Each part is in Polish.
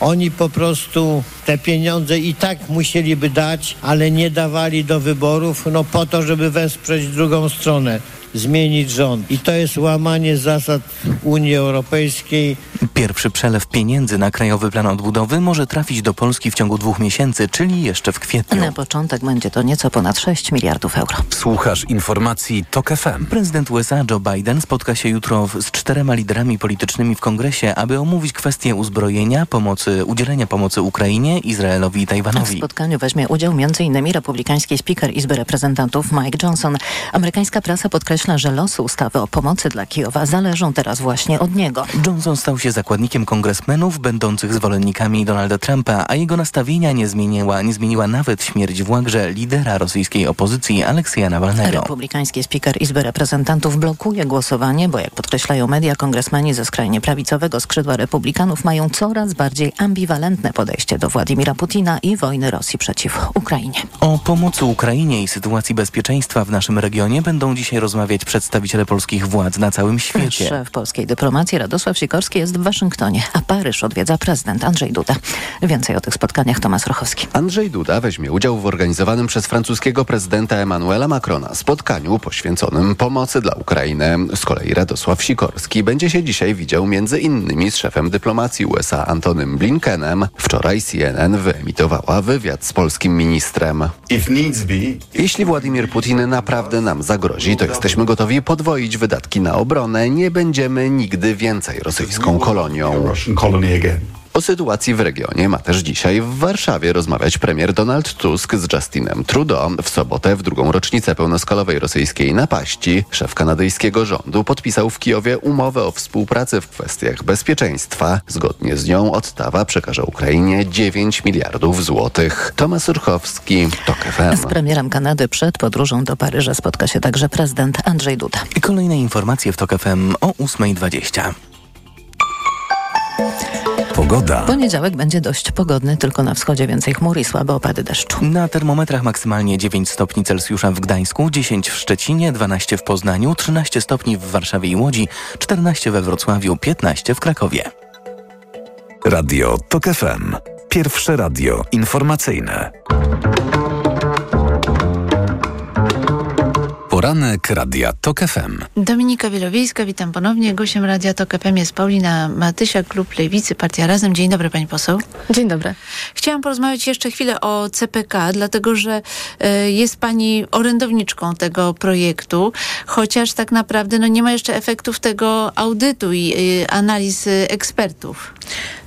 Oni po prostu te pieniądze i tak musieliby dać, ale nie dawali do wyborów, no po to, żeby wesprzeć drugą stronę zmienić rząd. I to jest łamanie zasad Unii Europejskiej. Pierwszy przelew pieniędzy na Krajowy Plan Odbudowy może trafić do Polski w ciągu dwóch miesięcy, czyli jeszcze w kwietniu. Na początek będzie to nieco ponad 6 miliardów euro. Słuchasz informacji TOK FM. Prezydent USA Joe Biden spotka się jutro z czterema liderami politycznymi w kongresie, aby omówić kwestie uzbrojenia, pomocy, udzielenia pomocy Ukrainie, Izraelowi i Tajwanowi. W spotkaniu weźmie udział m.in. republikański speaker Izby Reprezentantów Mike Johnson. Amerykańska prasa podkreśla, że losy ustawy o pomocy dla Kijowa zależą teraz właśnie od niego. Johnson stał się zakładnikiem kongresmenów będących zwolennikami Donalda Trumpa, a jego nastawienia nie zmieniła, nie zmieniła nawet śmierć w łagrze lidera rosyjskiej opozycji Aleksja Nawalnego. Republikański speaker Izby Reprezentantów blokuje głosowanie, bo jak podkreślają media, kongresmeni ze skrajnie prawicowego skrzydła republikanów mają coraz bardziej ambiwalentne podejście do Władimira Putina i wojny Rosji przeciw Ukrainie. O pomocy Ukrainie i sytuacji bezpieczeństwa w naszym regionie będą dzisiaj rozmawiać przedstawiciele polskich władz na całym świecie. Szef polskiej dyplomacji Radosław Sikorski jest w Waszyngtonie, a Paryż odwiedza prezydent Andrzej Duda. Więcej o tych spotkaniach Tomasz Rochowski. Andrzej Duda weźmie udział w organizowanym przez francuskiego prezydenta Emmanuela Macrona spotkaniu poświęconym pomocy dla Ukrainy. Z kolei Radosław Sikorski będzie się dzisiaj widział między innymi z szefem dyplomacji USA Antonym Blinkenem. Wczoraj CNN wyemitowała wywiad z polskim ministrem. Jeśli Władimir Putin naprawdę nam zagrozi, to jesteśmy gotowi podwoić wydatki na obronę. Nie będziemy nigdy więcej rosyjską kolonią. O sytuacji w regionie ma też dzisiaj w Warszawie rozmawiać premier Donald Tusk z Justinem Trudeau. W sobotę, w drugą rocznicę pełnoskalowej rosyjskiej napaści, szef kanadyjskiego rządu podpisał w Kijowie umowę o współpracy w kwestiach bezpieczeństwa. Zgodnie z nią Ottawa przekaże Ukrainie 9 miliardów złotych. Tomasz Urchowski, TOK FM. Z premierem Kanady przed podróżą do Paryża spotka się także prezydent Andrzej Duda. I kolejne informacje w TOK FM o 8.20. Pogoda. Poniedziałek będzie dość pogodny, tylko na wschodzie więcej chmur i słabe opady deszczu. Na termometrach maksymalnie 9 stopni Celsjusza w Gdańsku, 10 w Szczecinie, 12 w Poznaniu, 13 stopni w Warszawie i Łodzi, 14 we Wrocławiu, 15 w Krakowie. Radio TOK FM. Pierwsze radio informacyjne. Poranek Radia TOK FM. Dominika Wielowiejska, witam ponownie. Gościem Radia TOK FM jest Paulina Matysia, Klub Lewicy, Partia Razem. Dzień dobry Pani poseł. Dzień dobry. Chciałam porozmawiać jeszcze chwilę o CPK, dlatego że y, jest Pani orędowniczką tego projektu, chociaż tak naprawdę no, nie ma jeszcze efektów tego audytu i y, analiz y, ekspertów.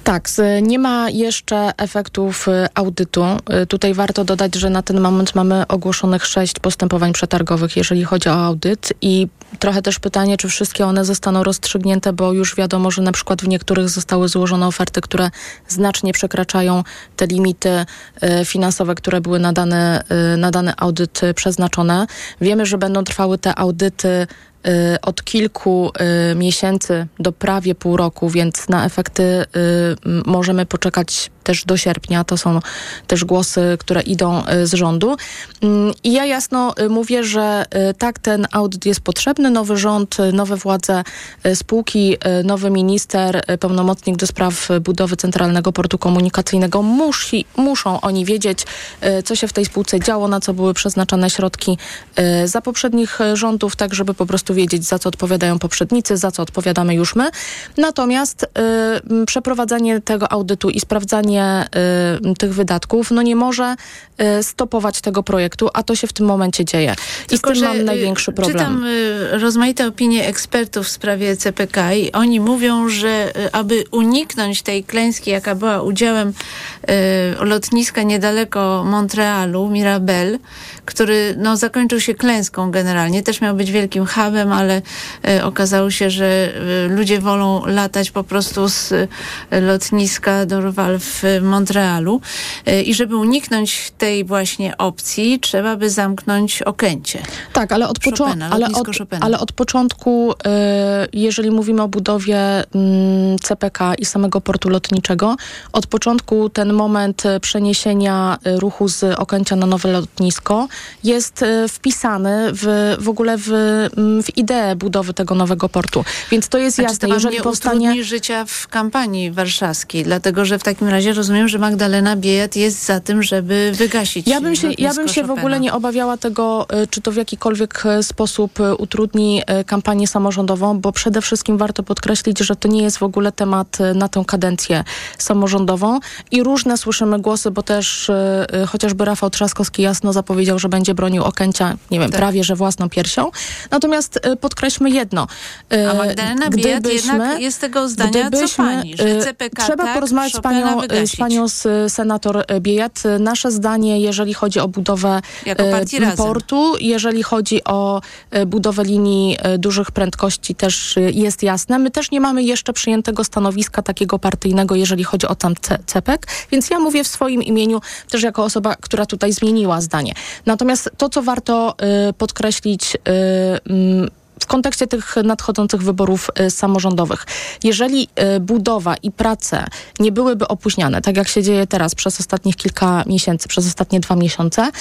Tak, nie ma jeszcze efektów audytu. Tutaj warto dodać, że na ten moment mamy ogłoszonych sześć postępowań przetargowych, jeżeli chodzi o audyt i trochę też pytanie, czy wszystkie one zostaną rozstrzygnięte, bo już wiadomo, że na przykład w niektórych zostały złożone oferty, które znacznie przekraczają te limity finansowe, które były na dany, na dany audyt przeznaczone. Wiemy, że będą trwały te audyty od kilku miesięcy do prawie pół roku, więc na efekty możemy poczekać też do sierpnia. To są też głosy, które idą z rządu. I ja jasno mówię, że tak, ten audyt jest potrzebny. Nowy rząd, nowe władze spółki, nowy minister, pełnomocnik do spraw budowy Centralnego Portu Komunikacyjnego musi, muszą oni wiedzieć, co się w tej spółce działo, na co były przeznaczane środki za poprzednich rządów, tak żeby po prostu wiedzieć, za co odpowiadają poprzednicy, za co odpowiadamy już my. Natomiast przeprowadzanie tego audytu i sprawdzanie y, tych wydatków no nie może y, stopować tego projektu, a to się w tym momencie dzieje. I Tylko, z tym mam największy problem. Czytam rozmaite opinie ekspertów w sprawie CPK i oni mówią, że aby uniknąć tej klęski, jaka była udziałem lotniska niedaleko Montrealu, Mirabel, który no, zakończył się klęską generalnie, też miał być wielkim hubem, ale e, okazało się, że e, ludzie wolą latać po prostu z e, lotniska Dorval w Montrealu. I żeby uniknąć tej właśnie opcji, trzeba by zamknąć Okęcie. Tak, ale od, Chopina, ale od, ale od początku, jeżeli mówimy o budowie mm, CPK i samego portu lotniczego, od początku ten moment przeniesienia ruchu z Okęcia na nowe lotnisko jest e, wpisany w, w ogóle w, mm, w ideę budowy tego nowego portu. Więc to jest Znaczy, jasne. to Jeżeli nie powstanie... utrudni życia w kampanii warszawskiej, dlatego że w takim razie rozumiem, że Magdalena Biejat jest za tym, żeby wygasić Ja bym się, ja bym się w ogóle nie obawiała tego, y, czy to w jakikolwiek y, sposób utrudni kampanię samorządową, bo przede wszystkim warto podkreślić, że to nie jest w ogóle temat na tę kadencję samorządową i różne słyszymy głosy, bo też chociażby Rafał Trzaskowski jasno zapowiedział, że będzie bronił Okęcia, nie wiem, Tak. prawie że własną piersią. Natomiast y, podkreślmy jedno. y, A Magdalena Biejat jednak jest tego zdania, co pani, że y, CPK Trzeba tak, porozmawiać z panią, z panią z, senator Biejat. Nasze zdanie, jeżeli chodzi o budowę e, Razem. portu, jeżeli chodzi o e, budowę linii e, dużych prędkości też e, jest jasne. My też nie mamy jeszcze przyjętego stanowiska takiego partyjnego, jeżeli chodzi o tam C- CEPEK, więc ja mówię w swoim imieniu też jako osoba, która tutaj zmieniła zdanie. Natomiast to, co warto e, podkreślić e, mm, w kontekście tych nadchodzących wyborów y, samorządowych. Jeżeli y, budowa i prace nie byłyby opóźniane, tak jak się dzieje teraz przez ostatnich kilka miesięcy, przez ostatnie dwa miesiące,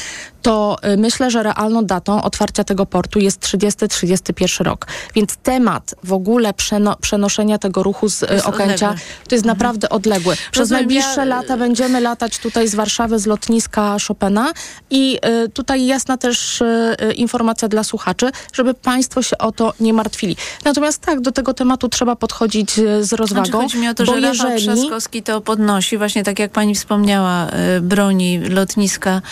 to y, myślę, że realną datą otwarcia tego portu jest 30-31 rok. Więc temat w ogóle przeno przenoszenia tego ruchu z jest Okęcia odległy. to jest naprawdę odległy. Przez Rozumiem, najbliższe ja- lata będziemy latać tutaj z Warszawy, z lotniska Chopina i y, tutaj jasna też y, informacja dla słuchaczy, żeby Państwo się o to nie martwili. Natomiast tak, do tego tematu trzeba podchodzić y, z Znaczy, rozwagą, chodzi mi o to, że Rafał jeżeli... Trzaskowski to podnosi, właśnie tak jak pani wspomniała, y, broni lotniska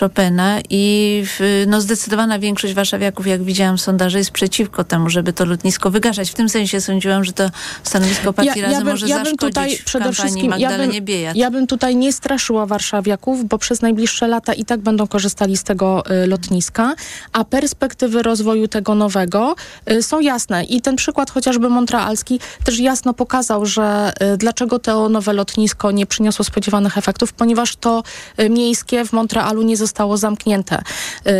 Chopina i no, zdecydowana większość warszawiaków, jak widziałam w sondaży, jest przeciwko temu, żeby to lotnisko wygaszać. W tym sensie sądziłam, że to stanowisko partii Razem może zaszkodzić w kampanii Magdalenie ja bym, Biejat. ja bym tutaj nie straszyła warszawiaków, bo przez najbliższe lata i tak będą korzystali z tego y, lotniska, a perspektywy rozwoju tego nowego są jasne. I ten przykład chociażby montrealski też jasno pokazał, że y, dlaczego to nowe lotnisko nie przyniosło spodziewanych efektów, ponieważ to y, miejskie w Montrealu nie zostało zamknięte. Y,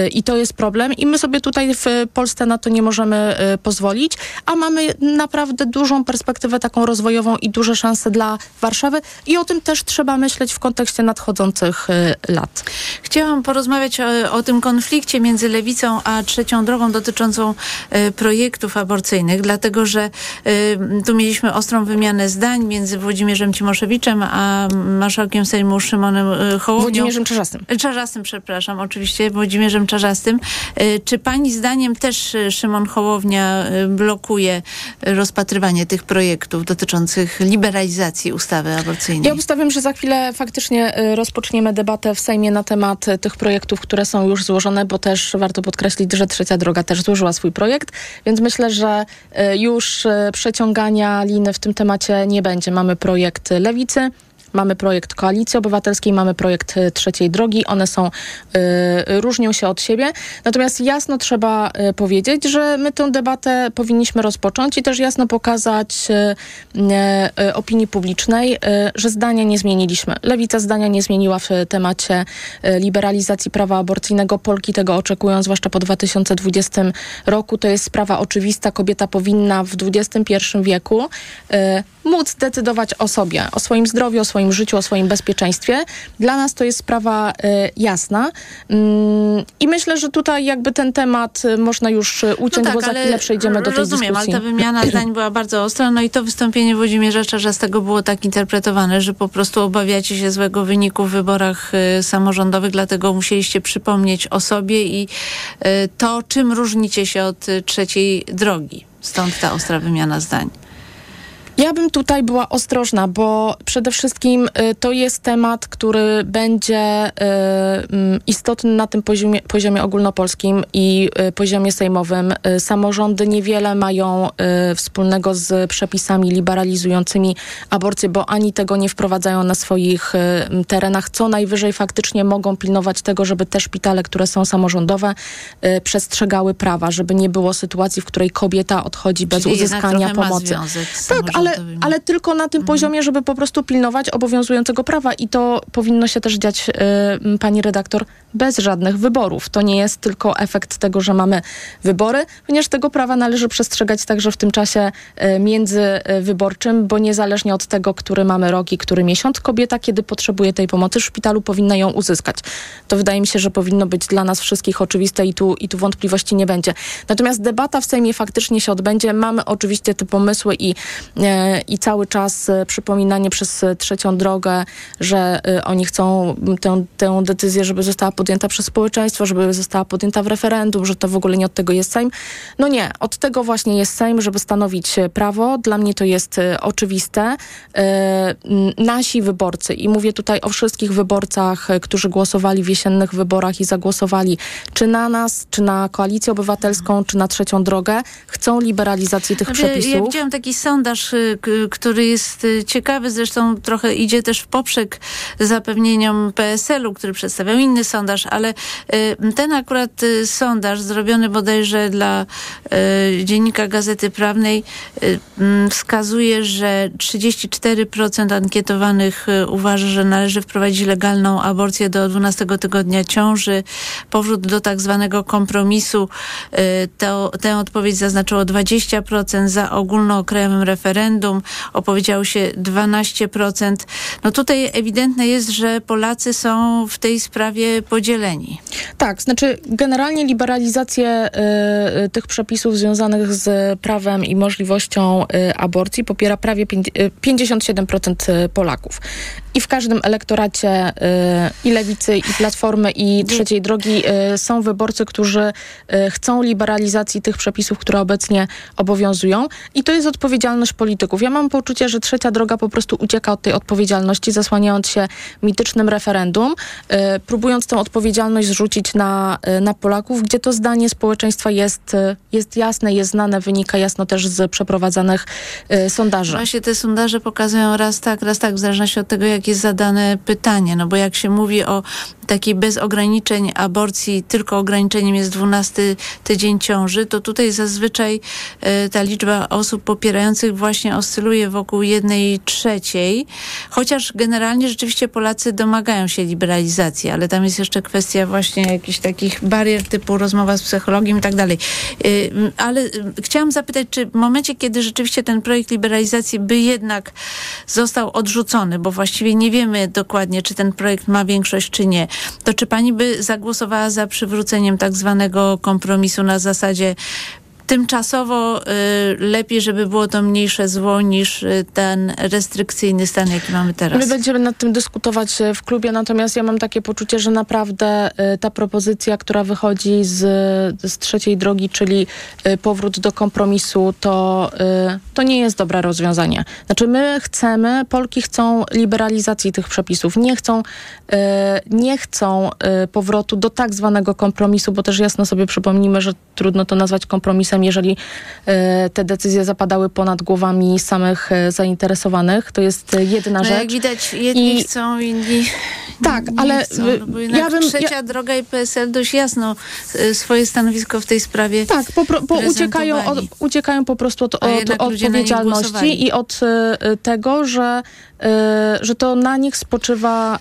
y, I to jest problem i my sobie tutaj w Polsce na to nie możemy y, pozwolić, a mamy naprawdę dużą perspektywę taką rozwojową i duże szanse dla Warszawy i o tym też trzeba myśleć w kontekście nadchodzących y, lat. Chciałam porozmawiać o, o tym konflikcie między lewicą a trzecią drogą dotyczącą projektów aborcyjnych, dlatego że e, tu mieliśmy ostrą wymianę zdań między Włodzimierzem Cimoszewiczem a marszałkiem Sejmu Szymonem e, Hołownią. Włodzimierzem Czarzastym. Czarzastym, przepraszam, oczywiście, Włodzimierzem Czarzastym. Czy pani zdaniem też Szymon Hołownia blokuje rozpatrywanie tych projektów dotyczących liberalizacji ustawy aborcyjnej? Ja obstawiam, że za chwilę faktycznie y, rozpoczniemy debatę w Sejmie na temat y, tych projektów, które są już złożone, bo też warto podkreślić, że Trzecia Droga też złożyła swój projekt, więc myślę, że y, już y, przeciągania liny w tym temacie nie będzie. Mamy projekt Lewicy, Mamy projekt Koalicji Obywatelskiej, mamy projekt y, Trzeciej Drogi. One są, y, różnią się od siebie. Natomiast jasno trzeba y, powiedzieć, że my tę debatę powinniśmy rozpocząć i też jasno pokazać y, y, y, opinii publicznej, że zdania nie zmieniliśmy. Lewica zdania nie zmieniła w temacie liberalizacji prawa aborcyjnego. Polki tego oczekują, zwłaszcza po 2020 roku. To jest sprawa oczywista. Kobieta powinna w XXI wieku móc decydować o sobie, o swoim zdrowiu, o swoim życiu, o swoim bezpieczeństwie. Dla nas to jest sprawa y, jasna. Mm, I myślę, że tutaj jakby ten temat y, można już y, uciąć, bo za chwilę przejdziemy do tej rozumiem, dyskusji. ale ta wymiana zdań była bardzo ostra, no i to wystąpienie Włodzimierza Czarzastego było tak interpretowane, że po prostu obawiacie się złego wyniku w wyborach y, samorządowych, dlatego musieliście przypomnieć o sobie i y, to, czym różnicie się od y, trzeciej drogi. Stąd ta ostra wymiana zdań. Ja bym tutaj była ostrożna, bo przede wszystkim y, to jest temat, który będzie y, mm, istotny na tym poziomie, poziomie ogólnopolskim i y, poziomie sejmowym. Samorządy niewiele mają wspólnego z przepisami liberalizującymi aborcję, bo ani tego nie wprowadzają na swoich terenach. Co najwyżej faktycznie mogą pilnować tego, żeby te szpitale, które są samorządowe, przestrzegały prawa, żeby nie było sytuacji, w której kobieta odchodzi bez Czyli uzyskania pomocy. Tak, ale ale, tylko na tym poziomie, żeby po prostu pilnować obowiązującego prawa i to powinno się też dziać, y, pani redaktor, bez żadnych wyborów. To nie jest tylko efekt tego, że mamy wybory, ponieważ tego prawa należy przestrzegać także w tym czasie y, międzywyborczym, bo niezależnie od tego, który mamy rok i który miesiąc, kobieta, kiedy potrzebuje tej pomocy w szpitalu, powinna ją uzyskać. To wydaje mi się, że powinno być dla nas wszystkich oczywiste i tu, i tu wątpliwości nie będzie. Natomiast debata w Sejmie faktycznie się odbędzie. Mamy oczywiście te pomysły i, e, i cały czas e, przypominanie przez e, trzecią drogę, że e, oni chcą tę, tę decyzję, żeby została podjęta przez społeczeństwo, żeby została podjęta w referendum, że to w ogóle nie od tego jest Sejm. No nie, od tego właśnie jest Sejm, żeby stanowić prawo. Dla mnie to jest oczywiste. Nasi wyborcy, i mówię tutaj o wszystkich wyborcach, którzy głosowali w jesiennych wyborach i zagłosowali czy na nas, czy na Koalicję Obywatelską, czy na trzecią drogę, chcą liberalizacji tych Znaczy, Ja przepisów. widziałam taki sondaż, który jest y, ciekawy, zresztą trochę idzie też w poprzek zapewnieniom PSL-u, który przedstawiał inny sondaż, ale y, ten akurat y, sondaż zrobiony bodajże dla dziennika Gazety Prawnej mm, wskazuje, że 34% ankietowanych uważa, że należy wprowadzić legalną aborcję do 12 tygodnia ciąży, powrót do tak zwanego kompromisu. To, tę odpowiedź zaznaczyło 20%, za ogólnokrajowym referendum opowiedziało się 12%. No tutaj ewidentne jest, że Polacy są w tej sprawie podzieleni. Tak, znaczy generalnie liberalizację y, y, tych przepisów związanych z prawem i możliwością y, aborcji popiera prawie pięć- y, 57% Polaków. I w każdym elektoracie y, i lewicy, i platformy, i trzeciej drogi y, są wyborcy, którzy y, chcą liberalizacji tych przepisów, które obecnie obowiązują. I to jest odpowiedzialność polityków. Ja mam poczucie, że trzecia droga po prostu ucieka od tej odpowiedzialności, zasłaniając się mitycznym referendum, y, próbując tę odpowiedzialność zrzucić na, y, na Polaków, gdzie to zdanie społeczeństwa jest, y, jest jasne, jest znane, wynika jasno też z przeprowadzanych sondaży. Właśnie te sondaże pokazują raz tak, raz tak, w zależności od tego, jak jest zadane pytanie. No bo jak się mówi o takiej bez ograniczeń aborcji, tylko ograniczeniem jest 12 tydzień ciąży, to tutaj zazwyczaj e, ta liczba osób popierających właśnie oscyluje wokół jednej trzeciej, chociaż generalnie rzeczywiście Polacy domagają się liberalizacji, ale tam jest jeszcze kwestia właśnie jakichś takich barier typu rozmowa z psychologiem i tak dalej. Y, Ale y, chciałam zapytać, czy w momencie, kiedy rzeczywiście ten projekt liberalizacji by jednak został odrzucony, bo właściwie nie wiemy dokładnie, czy ten projekt ma większość, czy nie, to czy pani by zagłosowała za przywróceniem tak zwanego kompromisu na zasadzie tymczasowo y, lepiej, żeby było to mniejsze zło niż y, ten restrykcyjny stan, jaki mamy teraz? My będziemy nad tym dyskutować e, w klubie, natomiast ja mam takie poczucie, że naprawdę ta propozycja, która wychodzi z, z trzeciej drogi, czyli powrót do kompromisu, to, to nie jest dobre rozwiązanie. Znaczy my chcemy, Polki chcą liberalizacji tych przepisów, nie chcą, nie chcą powrotu do tak zwanego kompromisu, bo też jasno sobie przypomnimy, że trudno to nazwać kompromisem, jeżeli e, te decyzje zapadały ponad głowami samych e, zainteresowanych. To jest e, jedna No rzecz. jak widać, jedni I- chcą, inni Tak, nie ale, chcą. No bo ja bym- trzecia ja- droga i PSL dość jasno swoje stanowisko w tej sprawie Tak, po, po uciekają, od, uciekają po prostu od, od głosowali. odpowiedzialności i od y, tego, że, y, że to na nich spoczywa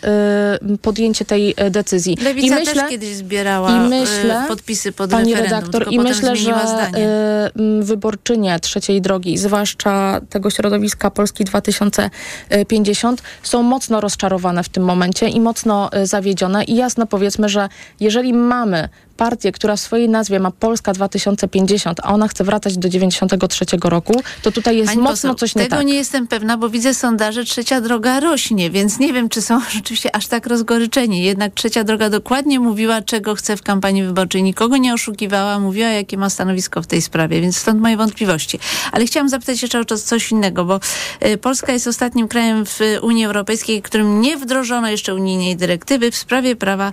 y, podjęcie tej decyzji. Lewica I myślę, też kiedyś zbierała i myślę, podpisy pod Pani referendum, redaktor, i potem myślę, że zdanie. Y, wyborczynie trzeciej drogi, zwłaszcza tego środowiska Polski 2050, są mocno rozczarowane w tym momencie i mocno y, zawiedzione. I jasno powiedzmy, że jeżeli mamy partię, która w swojej nazwie ma Polska 2050, a ona chce wracać do 93 roku, to tutaj jest Pani mocno poseł, coś nie tego tak. nie jestem pewna, bo widzę sondaże, trzecia droga rośnie, więc nie wiem, czy są rzeczywiście aż tak rozgoryczeni. Jednak trzecia droga dokładnie mówiła, czego chce w kampanii wyborczej. Nikogo nie oszukiwała, mówiła, jakie ma stanowisko w tej sprawie, więc stąd moje wątpliwości. Ale chciałam zapytać jeszcze o coś innego, bo y, Polska jest ostatnim krajem w Unii Europejskiej, którym nie wdrożono jeszcze unijnej dyrektywy w sprawie prawa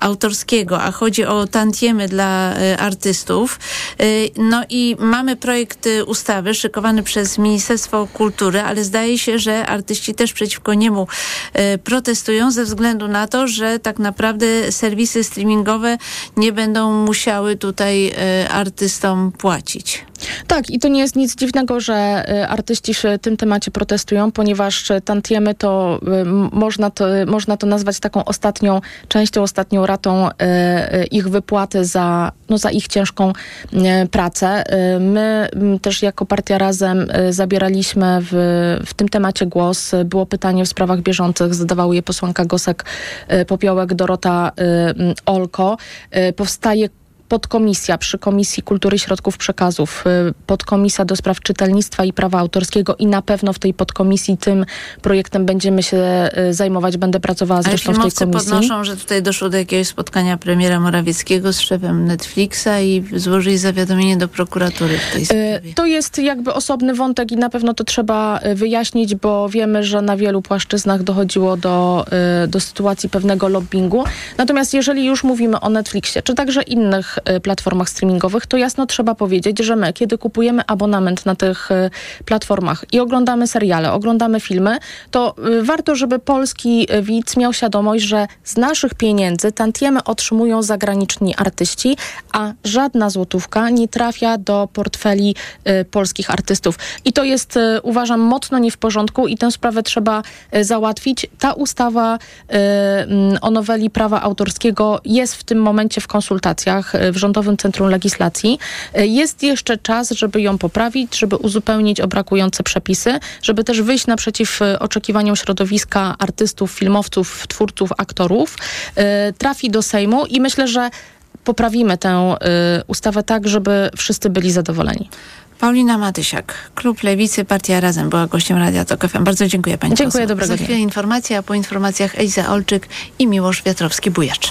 autorskiego, a chodzi o tantiemy dla y, artystów. Y, no i mamy projekt y, ustawy szykowany przez Ministerstwo Kultury, ale zdaje się, że artyści też przeciwko niemu protestują ze względu na to, że tak naprawdę serwisy streamingowe nie będą musiały tutaj artystom płacić. Tak, i to nie jest nic dziwnego, że y, artyści w tym temacie protestują, ponieważ y, tantiemy to, y, można to można to nazwać taką ostatnią częścią, ostatnią ratą ich wypłaty za, no, za ich ciężką pracę. My też jako Partia Razem zabieraliśmy w, w tym temacie głos. Było pytanie w sprawach bieżących, zadawały je posłanka Gosek, Popiołek, Dorota Olko. Powstaje podkomisja przy Komisji Kultury i Środków Przekazów, y, podkomisja do spraw czytelnictwa i prawa autorskiego i na pewno w tej podkomisji tym projektem będziemy się y, zajmować, będę pracowała Ale zresztą w tej komisji. podnoszą, że tutaj doszło do jakiegoś spotkania premiera Morawieckiego z szefem Netflixa i złożyli zawiadomienie do prokuratury w tej Y, sprawie. To jest jakby osobny wątek i na pewno to trzeba wyjaśnić, bo wiemy, że na wielu płaszczyznach dochodziło do, do sytuacji pewnego lobbingu. Natomiast jeżeli już mówimy o Netflixie, czy także innych y, platformach streamingowych, to jasno trzeba powiedzieć, że my, kiedy kupujemy abonament na tych y, platformach i oglądamy seriale, oglądamy filmy, to y, warto, żeby polski widz miał świadomość, że z naszych pieniędzy tantiemy otrzymują zagraniczni artyści, a żadna złotówka nie trafia do portfeli polskich artystów. I to jest, uważam, mocno nie w porządku i tę sprawę trzeba załatwić. Ta ustawa mm, o noweli prawa autorskiego jest w tym momencie w konsultacjach w Rządowym Centrum Legislacji. Y, Jest jeszcze czas, żeby ją poprawić, żeby uzupełnić o brakujące przepisy, żeby też wyjść naprzeciw y, oczekiwaniom środowiska artystów, filmowców, twórców, aktorów. Y, Trafi do Sejmu i myślę, że poprawimy tę ustawę tak, żeby wszyscy byli zadowoleni. Paulina Matysiak, Klub Lewicy, Partia Razem była gościem Radia Tok FM. Bardzo dziękuję Pani Dziękuję, poseł. dobrego Za chwilę informacja, a po informacjach Eliza Olczyk i Miłosz Wiatrowski-Bujacz.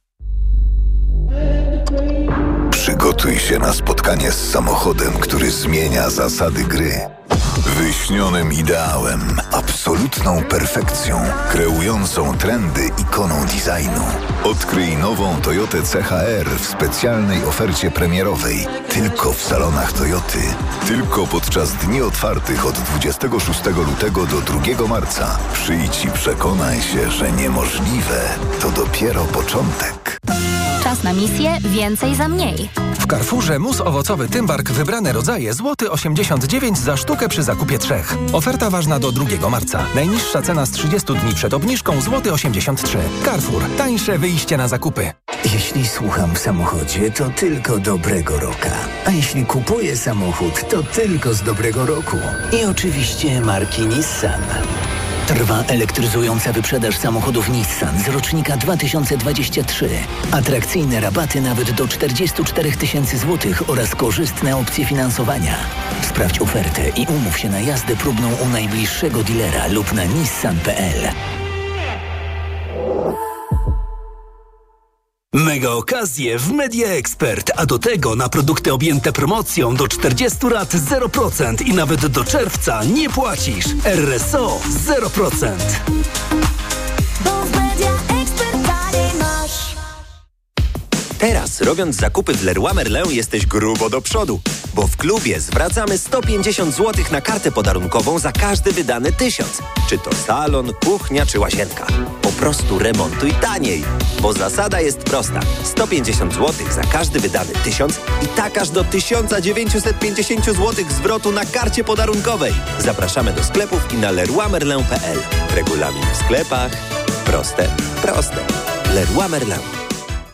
Przygotuj się na spotkanie z samochodem, który zmienia zasady gry. Wyśnionym ideałem, absolutną perfekcją, kreującą trendy ikoną designu. Odkryj nową Toyotę CHR w specjalnej ofercie premierowej. Tylko w salonach Toyoty. Tylko podczas dni otwartych od 26 lutego do 2 marca. Przyjdź i przekonaj się, że niemożliwe to dopiero początek. Czas na misję więcej za mniej. W Carrefourze mus owocowy Tymbark wybrane rodzaje złoty 89 za sztukę przy zakupie trzech. Oferta ważna do 2 marca. Najniższa cena z 30 dni przed obniżką złoty 83. Carrefour. Tańsze wyjście na zakupy. Jeśli słucham w samochodzie, to tylko dobrego roka. A jeśli kupuję samochód, to tylko z dobrego roku. I oczywiście marki Nissan. Trwa elektryzująca wyprzedaż samochodów Nissan z rocznika 2023. Atrakcyjne rabaty nawet do 44 tysięcy złotych oraz korzystne opcje finansowania. Sprawdź ofertę i umów się na jazdę próbną u najbliższego dilera lub na nissan.pl. Mega okazje w Media Expert, a do tego na produkty objęte promocją do 40 lat 0% i nawet do czerwca nie płacisz. RSO 0%. Teraz, robiąc zakupy w Leroy Merlin, jesteś grubo do przodu, bo w klubie zwracamy 150 zł na kartę podarunkową za każdy wydany tysiąc. Czy to salon, kuchnia czy łazienka. Po prostu remontuj taniej, bo zasada jest prosta. 150 zł za każdy wydany tysiąc i tak aż do 1950 zł zwrotu na karcie podarunkowej. Zapraszamy do sklepów i na leroymerlin.pl. Regulamin w sklepach. Proste, proste. Leroy Merlin.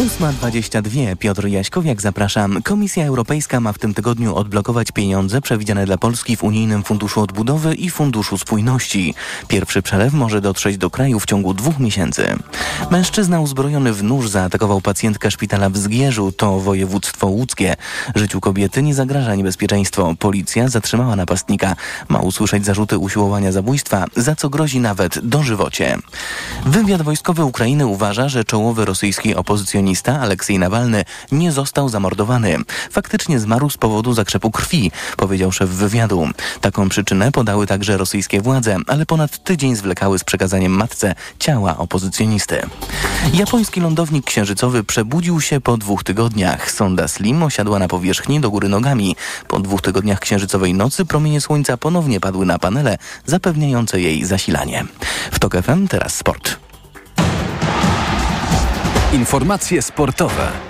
8.22. Piotr Jaśkowiak, zapraszam. Komisja Europejska ma w tym tygodniu odblokować pieniądze przewidziane dla Polski w Unijnym Funduszu Odbudowy i Funduszu Spójności. Pierwszy przelew może dotrzeć do kraju w ciągu dwóch miesięcy. Mężczyzna uzbrojony w nóż zaatakował pacjentkę szpitala w Zgierzu, to województwo łódzkie. Życiu kobiety nie zagraża niebezpieczeństwo. Policja zatrzymała napastnika. Ma usłyszeć zarzuty usiłowania zabójstwa, za co grozi nawet dożywocie. Wywiad wojskowy Ukrainy uważa, że czołowy rosyjski opozycjonista opozycjonista Aleksiej Nawalny nie został zamordowany. Faktycznie zmarł z powodu zakrzepu krwi, powiedział szef wywiadu. Taką przyczynę podały także rosyjskie władze, ale ponad tydzień zwlekały z przekazaniem matce ciała opozycjonisty. Japoński lądownik księżycowy przebudził się po dwóch tygodniach. Sonda Slim osiadła na powierzchni do góry nogami. Po dwóch tygodniach księżycowej nocy promienie słońca ponownie padły na panele, zapewniające jej zasilanie. W TOK FM teraz sport. Informacje sportowe.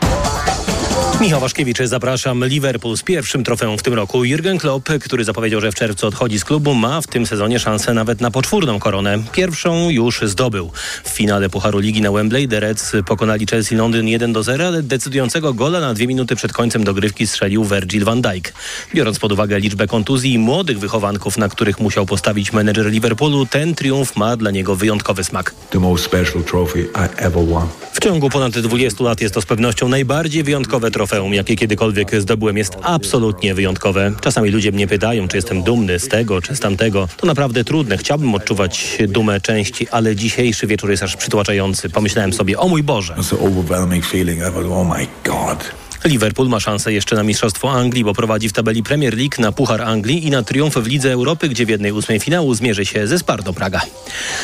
Michał Waszkiewicz, zapraszam. Liverpool z pierwszym trofeum w tym roku. Jurgen Klopp, który zapowiedział, że w czerwcu odchodzi z klubu, ma w tym sezonie szansę nawet na poczwórną koronę. Pierwszą już zdobył. W finale Pucharu Ligi na Wembley The Reds pokonali Chelsea Londyn 1 do 0, ale decydującego gola na dwie minuty przed końcem dogrywki strzelił Virgil van Dijk. Biorąc pod uwagę liczbę kontuzji i młodych wychowanków, na których musiał postawić menedżer Liverpoolu, ten triumf ma dla niego wyjątkowy smak. W ciągu ponad 20 lat jest to z pewnością najbardziej wyjątkowe trofeum, jakie kiedykolwiek zdobyłem. Jest absolutnie wyjątkowe. Czasami ludzie mnie pytają, czy jestem dumny z tego, czy z tamtego. To naprawdę trudne. Chciałbym odczuwać dumę części, ale dzisiejszy wieczór jest aż przytłaczający. Pomyślałem sobie, o mój Boże. Liverpool ma szansę jeszcze na Mistrzostwo Anglii, bo prowadzi w tabeli Premier League na Puchar Anglii i na triumf w Lidze Europy, gdzie w jednej ósmej finału zmierzy się ze Sparto Praga.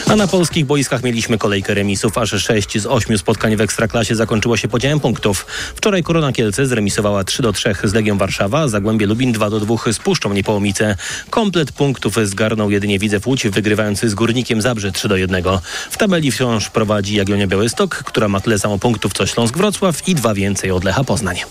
A na polskich boiskach mieliśmy kolejkę remisów, aż sześć z ośmiu spotkań w Ekstraklasie zakończyło się podziałem punktów. Wczoraj Korona Kielce zremisowała 3 do 3 z Legią Warszawa, Zagłębie Lubin 2 do 2 z Puszczą Niepołomice. Komplet punktów zgarnął jedynie Widzew Łódź, wygrywający z Górnikiem Zabrze 3 do 1. W tabeli wciąż prowadzi Jagiellonia Białystok, która ma tyle samo punktów co Śląsk Wrocław i dwa więcej od Lecha Poznań.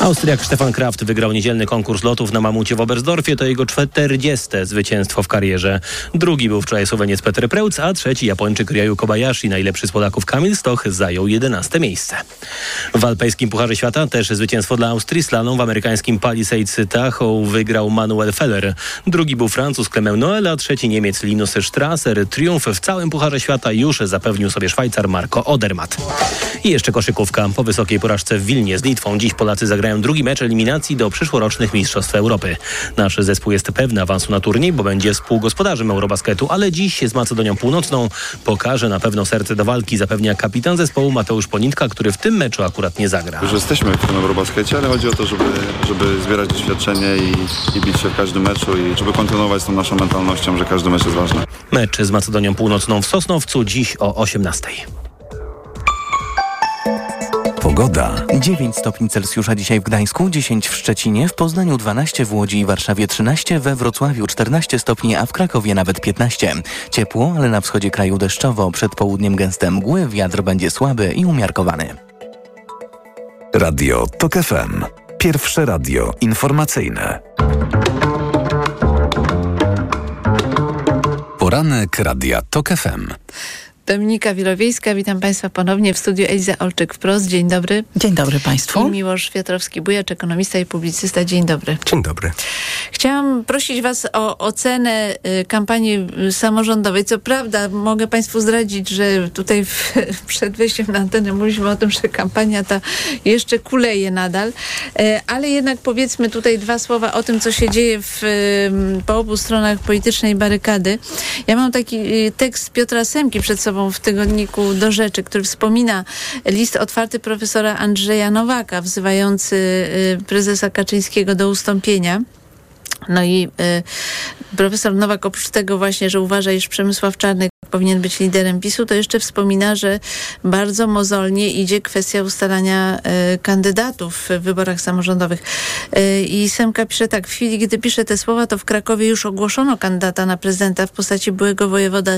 Austriak Stefan Kraft wygrał niedzielny konkurs lotów na Mamucie w Oberstdorfie. To jego 40. zwycięstwo w karierze. Drugi był wczoraj Słoweniec Peter Preutz, a trzeci Japończyk Ryu Kobayashi. Najlepszy z Polaków Kamil Stoch zajął 11 miejsce. W alpejskim Pucharze Świata też zwycięstwo dla Austrii. Slalom w amerykańskim Palisades Tahoe wygrał Manuel Feller. Drugi był Francuz Clement Noel, a trzeci Niemiec Linus Strasser. Triumf w całym Pucharze Świata już zapewnił sobie Szwajcar Marco Odermatt. I jeszcze koszykówka. Po wysokiej porażce w Wilnie z Litwą dziś Polacy zagrają drugi mecz eliminacji do przyszłorocznych Mistrzostw Europy. Nasz zespół jest pewny awansu na turniej, bo będzie współgospodarzem Eurobasketu, ale dziś z Macedonią Północną pokaże na pewno serce do walki, zapewnia kapitan zespołu Mateusz Ponitka, który w tym meczu akurat nie zagra. Już jesteśmy w tym Eurobaskecie, ale chodzi o to, żeby, żeby zbierać doświadczenie i, i bić się w każdym meczu i żeby kontynuować z tą naszą mentalnością, że każdy mecz jest ważny. Mecz z Macedonią Północną w Sosnowcu dziś o 18. Pogoda. 9 stopni Celsjusza dzisiaj w Gdańsku, 10 w Szczecinie, w Poznaniu 12, w Łodzi i Warszawie 13, we Wrocławiu 14 stopni, a w Krakowie nawet 15. Ciepło, ale na wschodzie kraju deszczowo. Przed południem gęste mgły, wiatr będzie słaby i umiarkowany. Radio TOK FM. Pierwsze radio informacyjne. Poranek Radia TOK FM. Dominika Wilowiejska, witam Państwa ponownie w studiu Eliza Olczyk wprost. Dzień dobry. Dzień dobry Państwu. I Miłosz Piotrowski-Bujacz, ekonomista i publicysta. Dzień dobry. Dzień dobry. Chciałam prosić Was o ocenę y, kampanii y, samorządowej. Co prawda mogę Państwu zdradzić, że tutaj w, przed wejściem na antenę mówiliśmy o tym, że kampania ta jeszcze kuleje nadal, y, ale jednak powiedzmy tutaj dwa słowa o tym, co się dzieje w, po obu stronach politycznej barykady. Ja mam taki tekst Piotra Semki przed sobą w tygodniku do rzeczy, który wspomina list otwarty profesora Andrzeja Nowaka, wzywający prezesa Kaczyńskiego do ustąpienia. No i y, profesor Nowak oprócz tego właśnie, że uważa, iż Przemysław Czarnek powinien być liderem PiSu, to jeszcze wspomina, że bardzo mozolnie idzie kwestia ustalania y, kandydatów w wyborach samorządowych. Y, I Semka pisze tak, w chwili, gdy pisze te słowa, to w Krakowie już ogłoszono kandydata na prezydenta w postaci byłego wojewoda,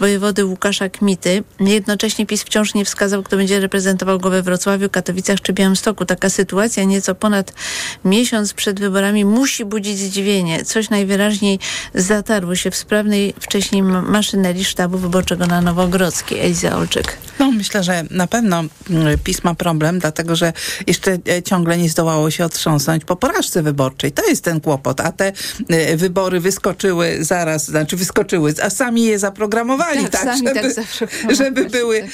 wojewody Łukasza Kmity. Jednocześnie PiS wciąż nie wskazał, kto będzie reprezentował go we Wrocławiu, Katowicach czy Białymstoku. Taka sytuacja nieco ponad miesiąc przed wyborami musi budzić zdziwienie. Coś najwyraźniej zatarło się w sprawnej wcześniej maszynerii sztabu wyborczego na Nowogrodzkiej. Eliza Olczyk. No myślę, że na pewno PiS ma problem, dlatego że jeszcze ciągle nie zdołało się otrząsnąć po porażce wyborczej. To jest ten kłopot, a te wybory wyskoczyły zaraz, znaczy wyskoczyły, a sami je zaprogramowali, tak, tak, żeby, tak żeby były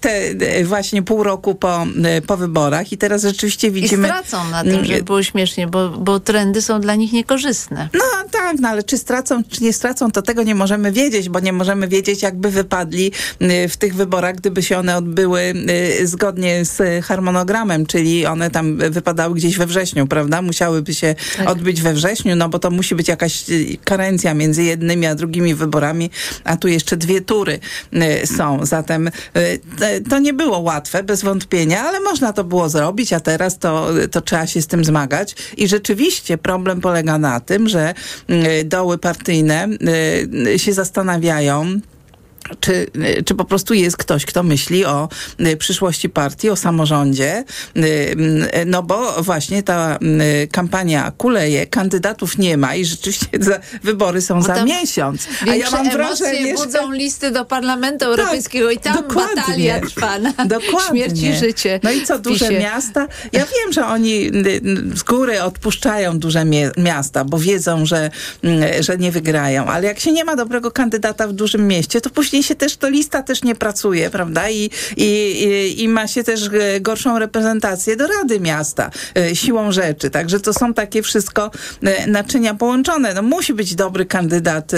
te właśnie pół roku po, po wyborach i teraz rzeczywiście widzimy... I stracą na tym, żeby było śmiesznie, bo, bo trendy są dla nich niekorzystne. No tak, no ale czy stracą, czy nie stracą, to tego nie możemy wiedzieć, bo nie możemy możemy wiedzieć, jakby wypadli y, w tych wyborach, gdyby się one odbyły y, zgodnie z harmonogramem, czyli one tam wypadały gdzieś we wrześniu, prawda? Musiałyby się Tak. odbyć we wrześniu, no bo to musi być jakaś y, karencja między jednymi a drugimi wyborami, a tu jeszcze dwie tury są. Zatem te- to nie było łatwe, bez wątpienia, ale można to było zrobić, a teraz to, to trzeba się z tym zmagać. I rzeczywiście problem polega na tym, że doły partyjne się zastanawiają, czy, czy po prostu jest ktoś, kto myśli o y, przyszłości partii, o samorządzie, y, y, no bo właśnie ta y, kampania kuleje, kandydatów nie ma i rzeczywiście wybory są za miesiąc. A ja mam wrażenie, że... budzą listy do Parlamentu Europejskiego i tam dokładnie. batalia trwa na Dokładnie. śmierć i życie. No i co, duże miasta? Ja wiem, że oni y, y, z góry odpuszczają duże miasta, bo wiedzą, że, mm, że nie wygrają. Ale jak się nie ma dobrego kandydata w dużym mieście, to później się też, to lista też nie pracuje, prawda? I, i, i, i ma się też e, gorszą reprezentację do Rady Miasta e, siłą rzeczy. Także to są takie wszystko e, naczynia połączone. No musi być dobry kandydat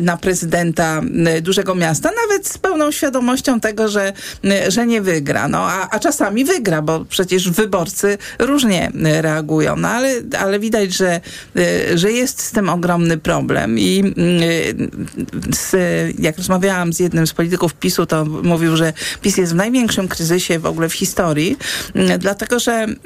na prezydenta dużego miasta, nawet z pełną świadomością tego, że, że nie wygra. No, a, a czasami wygra, bo przecież wyborcy różnie reagują. No, ale, ale widać, że, że jest z tym ogromny problem. I mm, z, jak rozmawiałam z jednym z polityków PiSu, to mówił, że PiS jest w największym kryzysie w ogóle w historii, mm, dlatego że mm,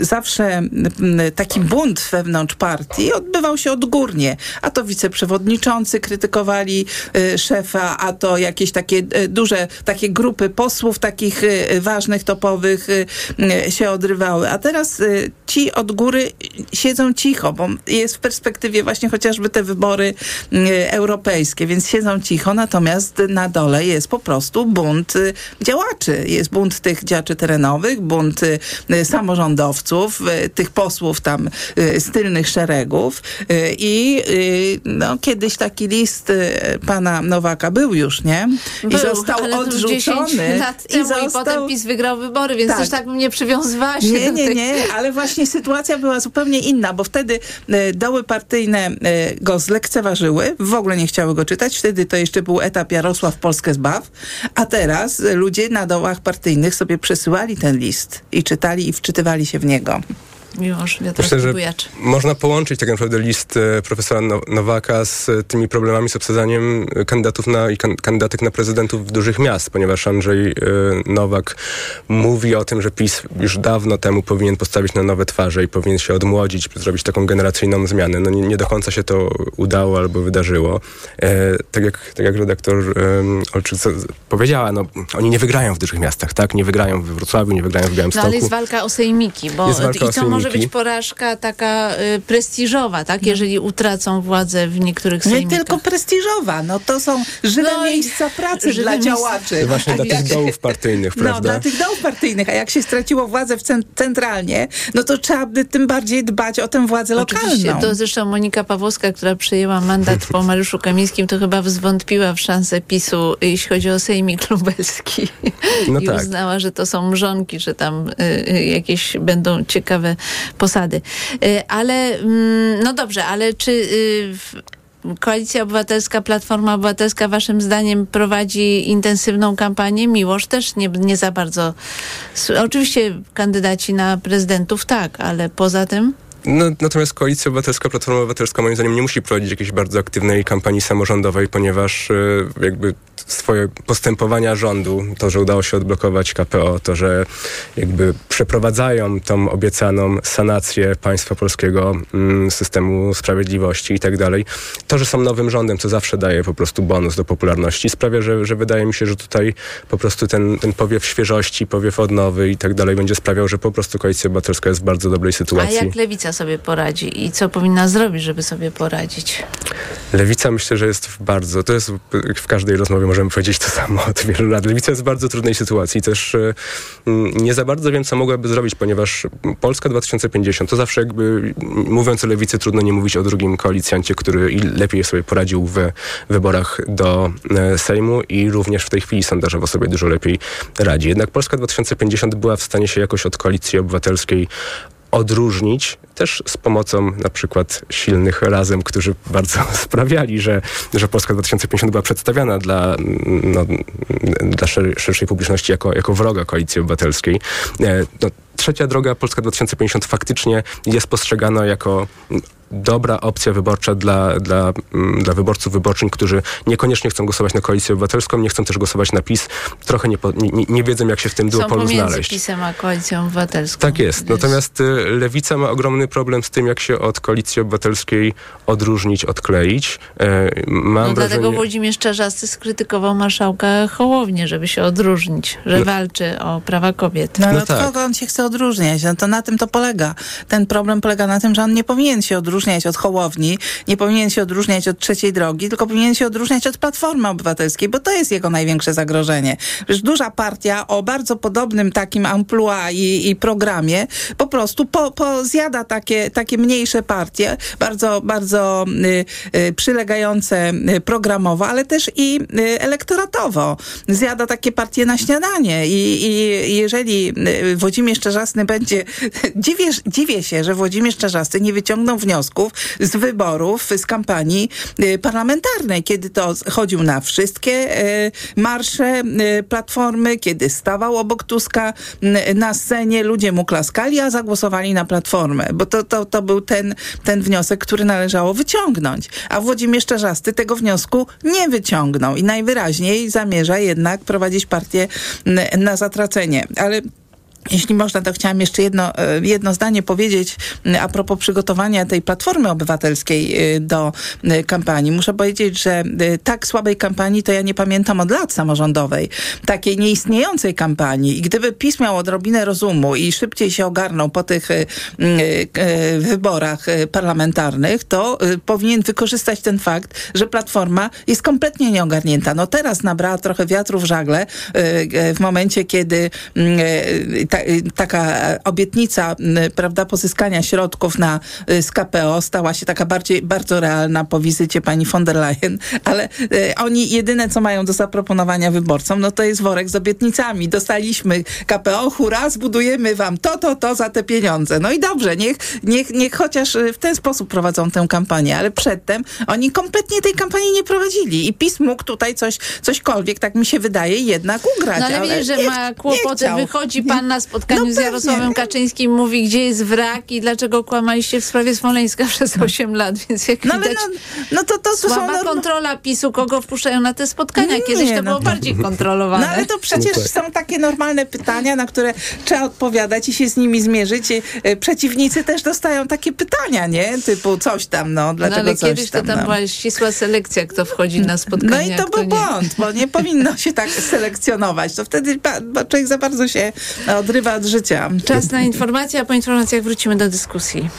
zawsze mm, taki bunt wewnątrz partii odbywał się odgórnie. A to wiceprzewodniczący krytykowali y, szefa, a to jakieś takie y, duże, takie grupy posłów takich y, ważnych, topowych się odrywały. A teraz ci od góry siedzą cicho, bo jest w perspektywie właśnie chociażby te wybory europejskie, więc siedzą cicho, natomiast na dole jest po prostu bunt y, działaczy. Jest bunt tych działaczy terenowych, bunt y, samorządowców, y, tych posłów tam z tylnych szeregów i no, kiedyś taki list pana Nowaka był już, nie? I Był, został ale to już 10 odrzucony. lat temu i, potem PiS wygrał wybory, więc Tak. też tak bym nie przywiązywała się Nie, nie, tych... nie, ale właśnie sytuacja była zupełnie inna, bo wtedy doły partyjne go zlekceważyły, w ogóle nie chciały go czytać. Wtedy to jeszcze był etap Jarosław Polskę zbaw, a teraz ludzie na dołach partyjnych sobie przesyłali ten list i czytali i wczytywali się w niego. Miłosz, ja teraz Myślę, że bujacz. można połączyć tak naprawdę list e, profesora No- Nowaka z e, tymi problemami z obsadzaniem e, kandydatów na, i kan, kandydatek na prezydentów dużych miast, ponieważ Andrzej Nowak mówi o tym, że PiS już dawno temu powinien postawić na nowe twarze i powinien się odmłodzić, zrobić taką generacyjną zmianę. No nie, nie do końca się to udało albo wydarzyło. E, tak, jak, tak jak redaktor e, Olczyk powiedziała, no, oni nie wygrają w dużych miastach, tak? Nie wygrają we Wrocławiu, nie wygrają w No Białymstoku. ale jest walka o sejmiki, bo Jest walka i o to może sejmiki. być porażka taka y, prestiżowa, tak? Jeżeli utracą władzę w niektórych Nie sejmikach. tylko prestiżowa, no to są żywe No miejsca pracy żywe dla miejsca. działaczy. Właśnie A dla jak tych się- dołów partyjnych, No, prawda? dla tych dołów partyjnych, a jak się straciło władzę w cen- centralnie, no to trzeba by tym bardziej dbać o tę władzę Oczywiście, lokalną. to zresztą Monika Pawłowska, która przejęła mandat po Mariuszu Kamińskim, to chyba zwątpiła w szansę PiSu, jeśli chodzi o sejmik lubelski. No I tak. uznała, że to są mrzonki, że tam y, y, jakieś będą ciekawe posady. Y, ale, mm, no dobrze, ale czy... Y, Koalicja Obywatelska, Platforma Obywatelska waszym zdaniem prowadzi intensywną kampanię? Miłosz też nie, nie za bardzo. Oczywiście kandydaci na prezydentów tak, ale poza tym? No, natomiast Koalicja Obywatelska, Platforma Obywatelska moim zdaniem nie musi prowadzić jakiejś bardzo aktywnej kampanii samorządowej, ponieważ e, jakby swoje postępowania rządu, to, że udało się odblokować KPO, to, że jakby przeprowadzają tą obiecaną sanację państwa polskiego, mm, systemu sprawiedliwości i tak dalej, to, że są nowym rządem, co zawsze daje po prostu bonus do popularności, sprawia, że, że wydaje mi się, że tutaj po prostu ten, ten powiew świeżości, powiew odnowy i tak dalej będzie sprawiał, że po prostu Koalicja Obywatelska jest w bardzo dobrej A sytuacji. jak lewica sobie poradzi i co powinna zrobić, żeby sobie poradzić? Lewica myślę, że jest w bardzo, to jest w- każdej rozmowie możemy powiedzieć to samo od wielu lat. Lewica jest w bardzo trudnej sytuacji. Też mm, nie za bardzo wiem, co mogłaby zrobić, ponieważ Polska 2050 to zawsze jakby mówiąc o lewicy trudno nie mówić o drugim koalicjancie, który lepiej sobie poradził w wyborach do e, Sejmu i również w tej chwili sondażowo sobie dużo lepiej radzi. Jednak Polska 2050 była w stanie się jakoś od koalicji obywatelskiej odróżnić też z pomocą na przykład silnych razem, którzy bardzo sprawiali, że, że Polska 2050 była przedstawiana dla, no, dla szer szerszej publiczności jako, jako wroga koalicji obywatelskiej. E, no, trzecia droga Polska 2050 faktycznie jest postrzegana jako dobra opcja wyborcza dla, dla, mm, dla wyborców, wyborczyń, którzy niekoniecznie chcą głosować na koalicję obywatelską, nie chcą też głosować na PiS, trochę nie, nie, nie wiedzą, jak się w tym duopolu Są znaleźć. PiSem a Koalicją Obywatelską. Tak jest. Natomiast y, Lewica ma ogromny problem z tym, jak się od koalicji obywatelskiej odróżnić, odkleić. E, mam no wrażenie... dlatego Włodzimierz Czarzasty skrytykował marszałka Hołownię, żeby się odróżnić, że No. walczy o prawa kobiet. No ale No od tak. kogo on się chce odróżniać? No to na tym to polega. Ten problem polega na tym, że on nie powinien się odróżniać od Hołowni, nie powinien się odróżniać od trzeciej drogi, tylko powinien się odróżniać od Platformy Obywatelskiej, bo to jest jego największe zagrożenie. Przecież duża partia o bardzo podobnym takim amplua i, i programie po prostu po, po zjada takie, takie mniejsze partie, bardzo, bardzo y, y, przylegające y, programowo, ale też i elektoratowo. Zjada takie partie na śniadanie i, i jeżeli Włodzimierz Czarzasty będzie... Dziwię, dziwię się, że Włodzimierz Czarzasty nie wyciągnął wniosków z wyborów, z kampanii parlamentarnej, kiedy to chodził na wszystkie marsze Platformy, kiedy stawał obok Tuska na scenie, ludzie mu klaskali, a zagłosowali na Platformę, bo to, to, to był ten, ten wniosek, który należało wyciągnąć. A Włodzimierz Czarzasty tego wniosku nie wyciągnął i najwyraźniej zamierza jednak prowadzić partię n- na zatracenie. Ale jeśli można, to chciałam jeszcze jedno, e, jedno zdanie powiedzieć m, a propos przygotowania tej Platformy Obywatelskiej e, do e, kampanii. Muszę powiedzieć, że tak słabej kampanii to ja nie pamiętam od lat samorządowej. Takiej nieistniejącej kampanii. I gdyby PiS miał odrobinę rozumu i szybciej się ogarnął po tych m, e, wyborach parlamentarnych, to powinien wykorzystać ten fakt, że Platforma jest kompletnie nieogarnięta. No teraz nabrała trochę wiatru w żagle w momencie, kiedy mm, ta, y, taka obietnica, m, prawda, pozyskania środków na, y, z KPO stała się taka bardziej, bardzo realna po wizycie pani von der Leyen, ale y, oni jedyne, co mają do zaproponowania wyborcom, no to jest worek z obietnicami. Dostaliśmy KPO, hurra, zbudujemy wam to, to, to za te pieniądze. No i dobrze, niech, niech, niech chociaż w ten sposób prowadzą tę kampanię, ale przedtem oni kompletnie tej kampanii nie prowadzili i PiS mógł tutaj coś, cośkolwiek, tak mi się wydaje, jednak ugrać. No ale, widzisz, że nie- ma kłopoty. Wychodzi pan na spotkaniu No z. Jarosławem Kaczyńskim, mówi, gdzie jest wrak i dlaczego kłamaliście w sprawie Smoleńska przez 8 lat, więc jak No ale widać, no, no to, to, słaba norm- kontrola PiSu, kogo wpuszczają na te spotkania. Kiedyś Nie, to no. było bardziej kontrolowane. No ale to przecież są takie normalne pytania, na które trzeba odpowiadać i się z nimi zmierzyć. E, Przeciwnicy też dostają takie pytania, nie? Typu coś tam, no, no, dlaczego ale coś kiedyś to tam, tam no. była ścisła selekcja, kto wchodzi na spotkania. No i to był błąd, bo nie powinno się tak selekcjonować. To wtedy człowiek za bardzo się odrywa od życia. Czas na informacje, a po informacjach wrócimy do dyskusji.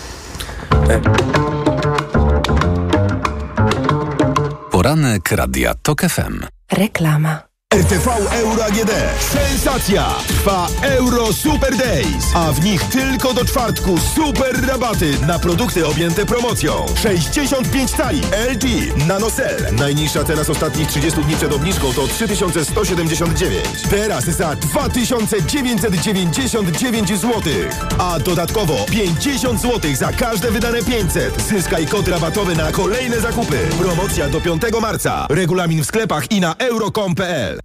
Poranek Radia TOK FM. Reklama. RTV Euro AGD. Sensacja! Trwa Euro Super Days, a w nich tylko do czwartku super rabaty na produkty objęte promocją. 65 cali LG NanoCell. Najniższa cena z ostatnich 30 dni przed obniżką to 3179. Teraz za 2999 zł. A dodatkowo 50 zł za każde wydane 500. Zyskaj kod rabatowy na kolejne zakupy. Promocja do 5 marca. Regulamin w sklepach i na euro.com.pl.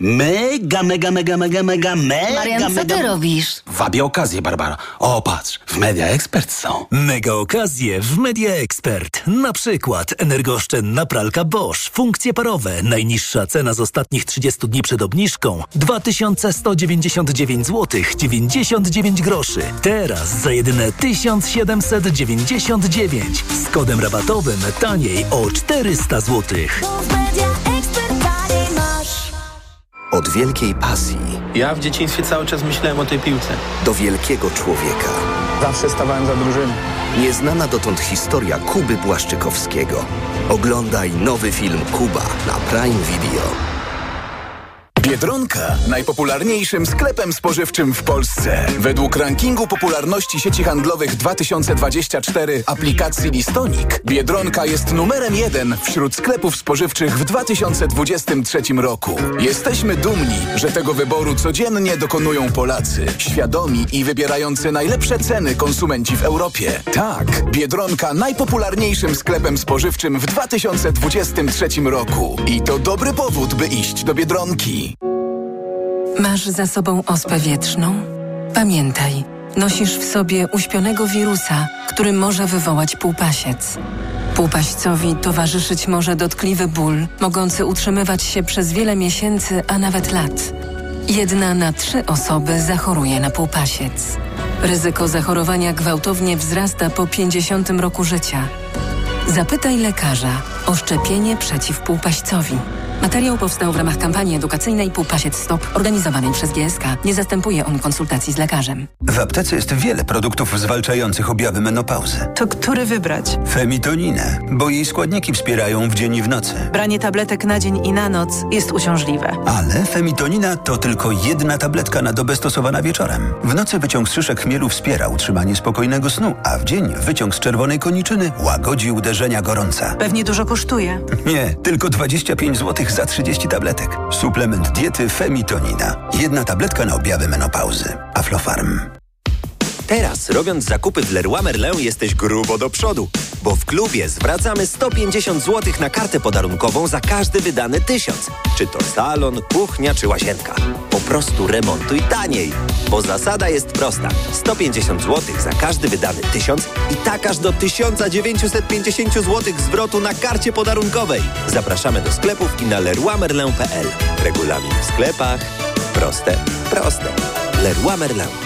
Mega, mega, mega, mega, mega, mega, Marian, co mega... ty robisz? Wabie okazję, Barbara. O, patrz, w Media Expert są. Mega okazje w Media Expert. Na przykład energooszczędna pralka Bosch. Funkcje parowe. Najniższa cena z ostatnich 30 dni przed obniżką 2199 zł 99 groszy. Teraz za jedyne 1799 z kodem rabatowym taniej o 400 zł. Od wielkiej pasji Ja w dzieciństwie cały czas myślałem o tej piłce. do wielkiego człowieka. Zawsze stawałem za drużyną. Nieznana dotąd historia Kuby Błaszczykowskiego. Oglądaj nowy film Kuba na Prime Video. Biedronka najpopularniejszym sklepem spożywczym w Polsce. Według rankingu popularności sieci handlowych 2024 aplikacji Listonik, Biedronka jest numerem jeden wśród sklepów spożywczych w 2023 roku. Jesteśmy dumni, że tego wyboru codziennie dokonują Polacy, świadomi i wybierający najlepsze ceny konsumenci w Europie. Tak, Biedronka najpopularniejszym sklepem spożywczym w 2023 roku. I to dobry powód, by iść do Biedronki. Masz za sobą ospę wietrzną? Pamiętaj, nosisz w sobie uśpionego wirusa, który może wywołać półpasiec. Półpaścowi towarzyszyć może dotkliwy ból, mogący utrzymywać się przez wiele miesięcy, a nawet lat. Jedna na trzy osoby zachoruje na półpasiec. Ryzyko zachorowania gwałtownie wzrasta po 50 roku życia. Zapytaj lekarza o szczepienie przeciw półpaścowi. Materiał powstał w ramach kampanii edukacyjnej Półpasiec Stop organizowanej przez GSK. Nie zastępuje on konsultacji z lekarzem. W aptece jest wiele produktów zwalczających objawy menopauzy. To który wybrać? Femitoninę, bo jej składniki wspierają w dzień i w nocy. Branie tabletek na dzień i na noc jest uciążliwe. Ale femitonina to tylko jedna tabletka na dobę stosowana wieczorem. W nocy wyciąg z szyszek chmielu wspiera utrzymanie spokojnego snu, a w dzień wyciąg z czerwonej koniczyny łagodzi uderzenia gorąca. Pewnie dużo kosztuje. Nie, tylko 25 zł za 30 tabletek. Suplement diety Femitonina. Jedna tabletka na objawy menopauzy. Aflofarm. Teraz, robiąc zakupy w Leroy Merlin, jesteś grubo do przodu, bo w klubie zwracamy 150 zł na kartę podarunkową za każdy wydany tysiąc. Czy to salon, kuchnia czy łazienka. Po prostu remontuj taniej, bo zasada jest prosta. 150 zł za każdy wydany tysiąc i tak aż do 1950 zł zwrotu na karcie podarunkowej. Zapraszamy do sklepów i na leroymerlin.pl. Regulamin w sklepach. Proste, proste. Leroy Merlin.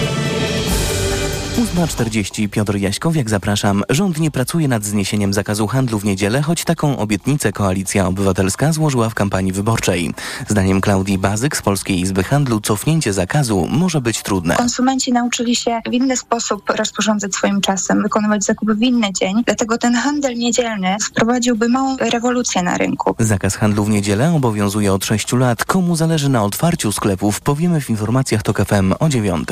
8.40 Piotr Jaśkowiak, zapraszam. Rząd nie pracuje nad zniesieniem zakazu handlu w niedzielę, choć taką obietnicę Koalicja Obywatelska złożyła w kampanii wyborczej. Zdaniem Klaudii Bazyk z Polskiej Izby Handlu cofnięcie zakazu może być trudne. Konsumenci nauczyli się w inny sposób rozporządzać swoim czasem, wykonywać zakupy w inny dzień, dlatego ten handel niedzielny wprowadziłby małą rewolucję na rynku. Zakaz handlu w niedzielę obowiązuje od 6 lat. Komu zależy na otwarciu sklepów, powiemy w informacjach TOK FM o 9.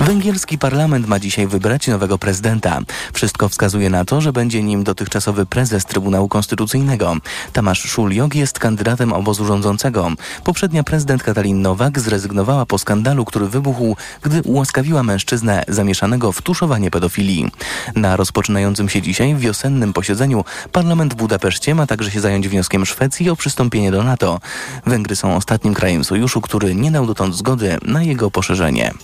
Węgierski parlament ma dzisiaj wybrać nowego prezydenta. Wszystko wskazuje na to, że będzie nim dotychczasowy prezes Trybunału Konstytucyjnego. Tamasz Szuliok jest kandydatem obozu rządzącego. Poprzednia prezydent Katalin Nowak zrezygnowała po skandalu, który wybuchł, gdy ułaskawiła mężczyznę zamieszanego w tuszowanie pedofilii. Na rozpoczynającym się dzisiaj wiosennym posiedzeniu parlament w Budapeszcie ma także się zająć wnioskiem Szwecji o przystąpienie do NATO. Węgry są ostatnim krajem sojuszu, który nie dał dotąd zgody na jego poszerzenie.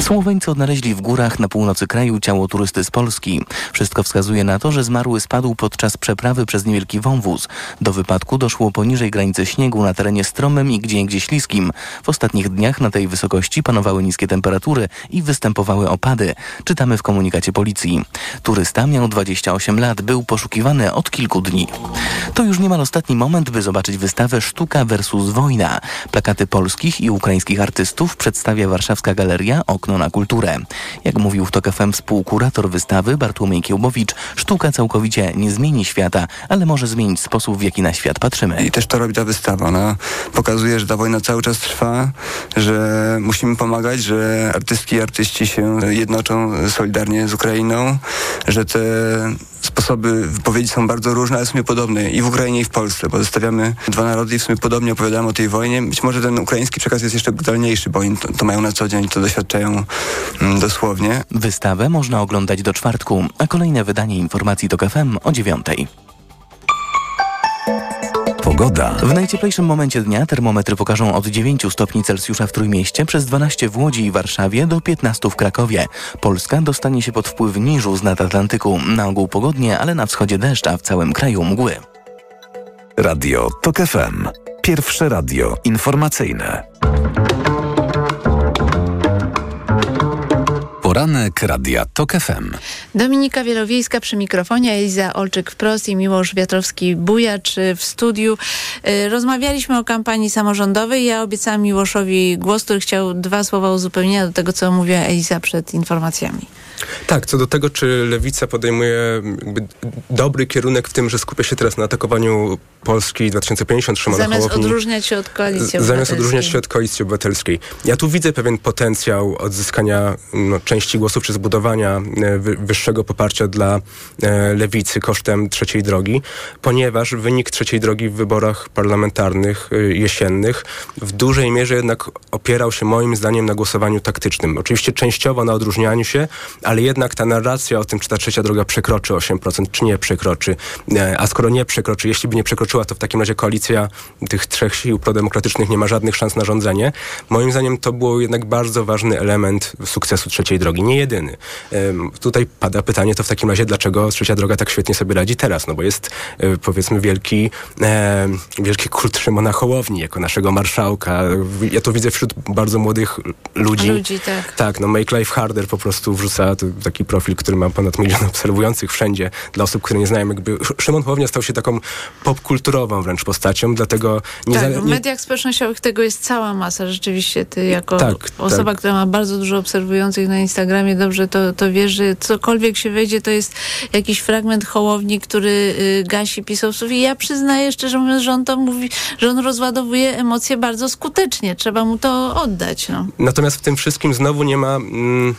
Słoweńcy odnaleźli w górach na północy kraju ciało turysty z Polski. Wszystko wskazuje na to, że zmarły spadł podczas przeprawy przez niewielki wąwóz. Do wypadku doszło poniżej granicy śniegu na terenie stromym i gdzieniegdzie śliskim. W ostatnich dniach na tej wysokości panowały niskie temperatury i występowały opady. Czytamy w komunikacie policji. Turysta miał 28 lat, był poszukiwany od kilku dni. To już niemal ostatni moment, by zobaczyć wystawę Sztuka versus Wojna. Plakaty polskich i ukraińskich artystów przedstawia Warszawska Galeria Okno na Kulturę. Jak mówił w TOK FM współkurator wystawy Bartłomiej Kiełbowicz, sztuka całkowicie nie zmieni świata, ale może zmienić sposób, w jaki na świat patrzymy. I też to robi ta wystawa. Ona pokazuje, że ta wojna cały czas trwa, że musimy pomagać, że artystki i artyści się jednoczą solidarnie z Ukrainą, że te sposoby wypowiedzi są bardzo różne, ale w sumie podobne i w Ukrainie i w Polsce, bo zostawiamy dwa narody i w sumie podobnie opowiadamy o tej wojnie. Być może ten ukraiński przekaz jest jeszcze brutalniejszy, bo oni to, to mają na co dzień, to doświadczają mm, dosłownie. Wystawę można oglądać do czwartku, a kolejne wydanie informacji TOK FM o dziewiątej. Pogoda. W najcieplejszym momencie dnia termometry pokażą od 9 stopni Celsjusza w Trójmieście, przez 12 w Łodzi i Warszawie do 15 w Krakowie. Polska dostanie się pod wpływ niżu z nad Atlantyku. Na ogół pogodnie, ale na wschodzie deszcz, a w całym kraju mgły. Radio TOK FM. Pierwsze radio informacyjne. Poranek Radia TOK FM. Dominika Wielowiejska przy mikrofonie, Eliza Olczyk wprost i Miłosz Wiatrowski-Bujacz w studiu. Y, Rozmawialiśmy o kampanii samorządowej. Ja obiecałam Miłoszowi głos, który chciał dwa słowa uzupełnienia do tego, co mówiła Eliza przed informacjami. Tak, co do tego, czy lewica podejmuje dobry kierunek w tym, że skupia się teraz na atakowaniu Polski 2050 Szymona Zamiast Hołowni. odróżniać się od koalicji Zamiast obywatelskiej. odróżniać się od koalicji obywatelskiej. Ja tu widzę pewien potencjał odzyskania no, części głosów, czy zbudowania e, wy, wyższego poparcia dla e, lewicy kosztem trzeciej drogi, ponieważ wynik trzeciej drogi w wyborach parlamentarnych e, jesiennych w dużej mierze jednak opierał się moim zdaniem na głosowaniu taktycznym. Oczywiście częściowo na odróżnianiu się, ale jednak ta narracja o tym, czy ta trzecia droga przekroczy 8%, czy nie przekroczy. E, A skoro nie przekroczy, jeśli by nie przekroczyła, to w takim razie koalicja tych trzech sił prodemokratycznych nie ma żadnych szans na rządzenie. Moim zdaniem to był jednak bardzo ważny element sukcesu trzeciej drogi. Nie jedyny. Tutaj pada pytanie to w takim razie, dlaczego trzecia droga tak świetnie sobie radzi teraz? No bo jest e, powiedzmy wielki, e, wielki kult Szymona Hołowni jako naszego marszałka. Ja to widzę wśród bardzo młodych ludzi. Ludzi, tak. Tak, no Make Life Harder po prostu wrzuca to taki profil, który ma ponad milion obserwujących wszędzie. Dla osób, które nie znają, jakby Szymon Hołownia stał się taką popkulturową wręcz postacią, dlatego nie, tak, za, w mediach społecznościowych tego jest cała masa. Rzeczywiście ty jako Tak, osoba, tak. która ma bardzo dużo obserwujących na Instagramie, dobrze to, to wiesz, że cokolwiek się wejdzie, to jest jakiś fragment Hołowni, który y, gasi pisowców i ja przyznaję szczerze mówiąc, że on to mówi, że on rozładowuje emocje bardzo skutecznie. Trzeba mu to oddać. No. Natomiast w tym wszystkim znowu nie ma mm,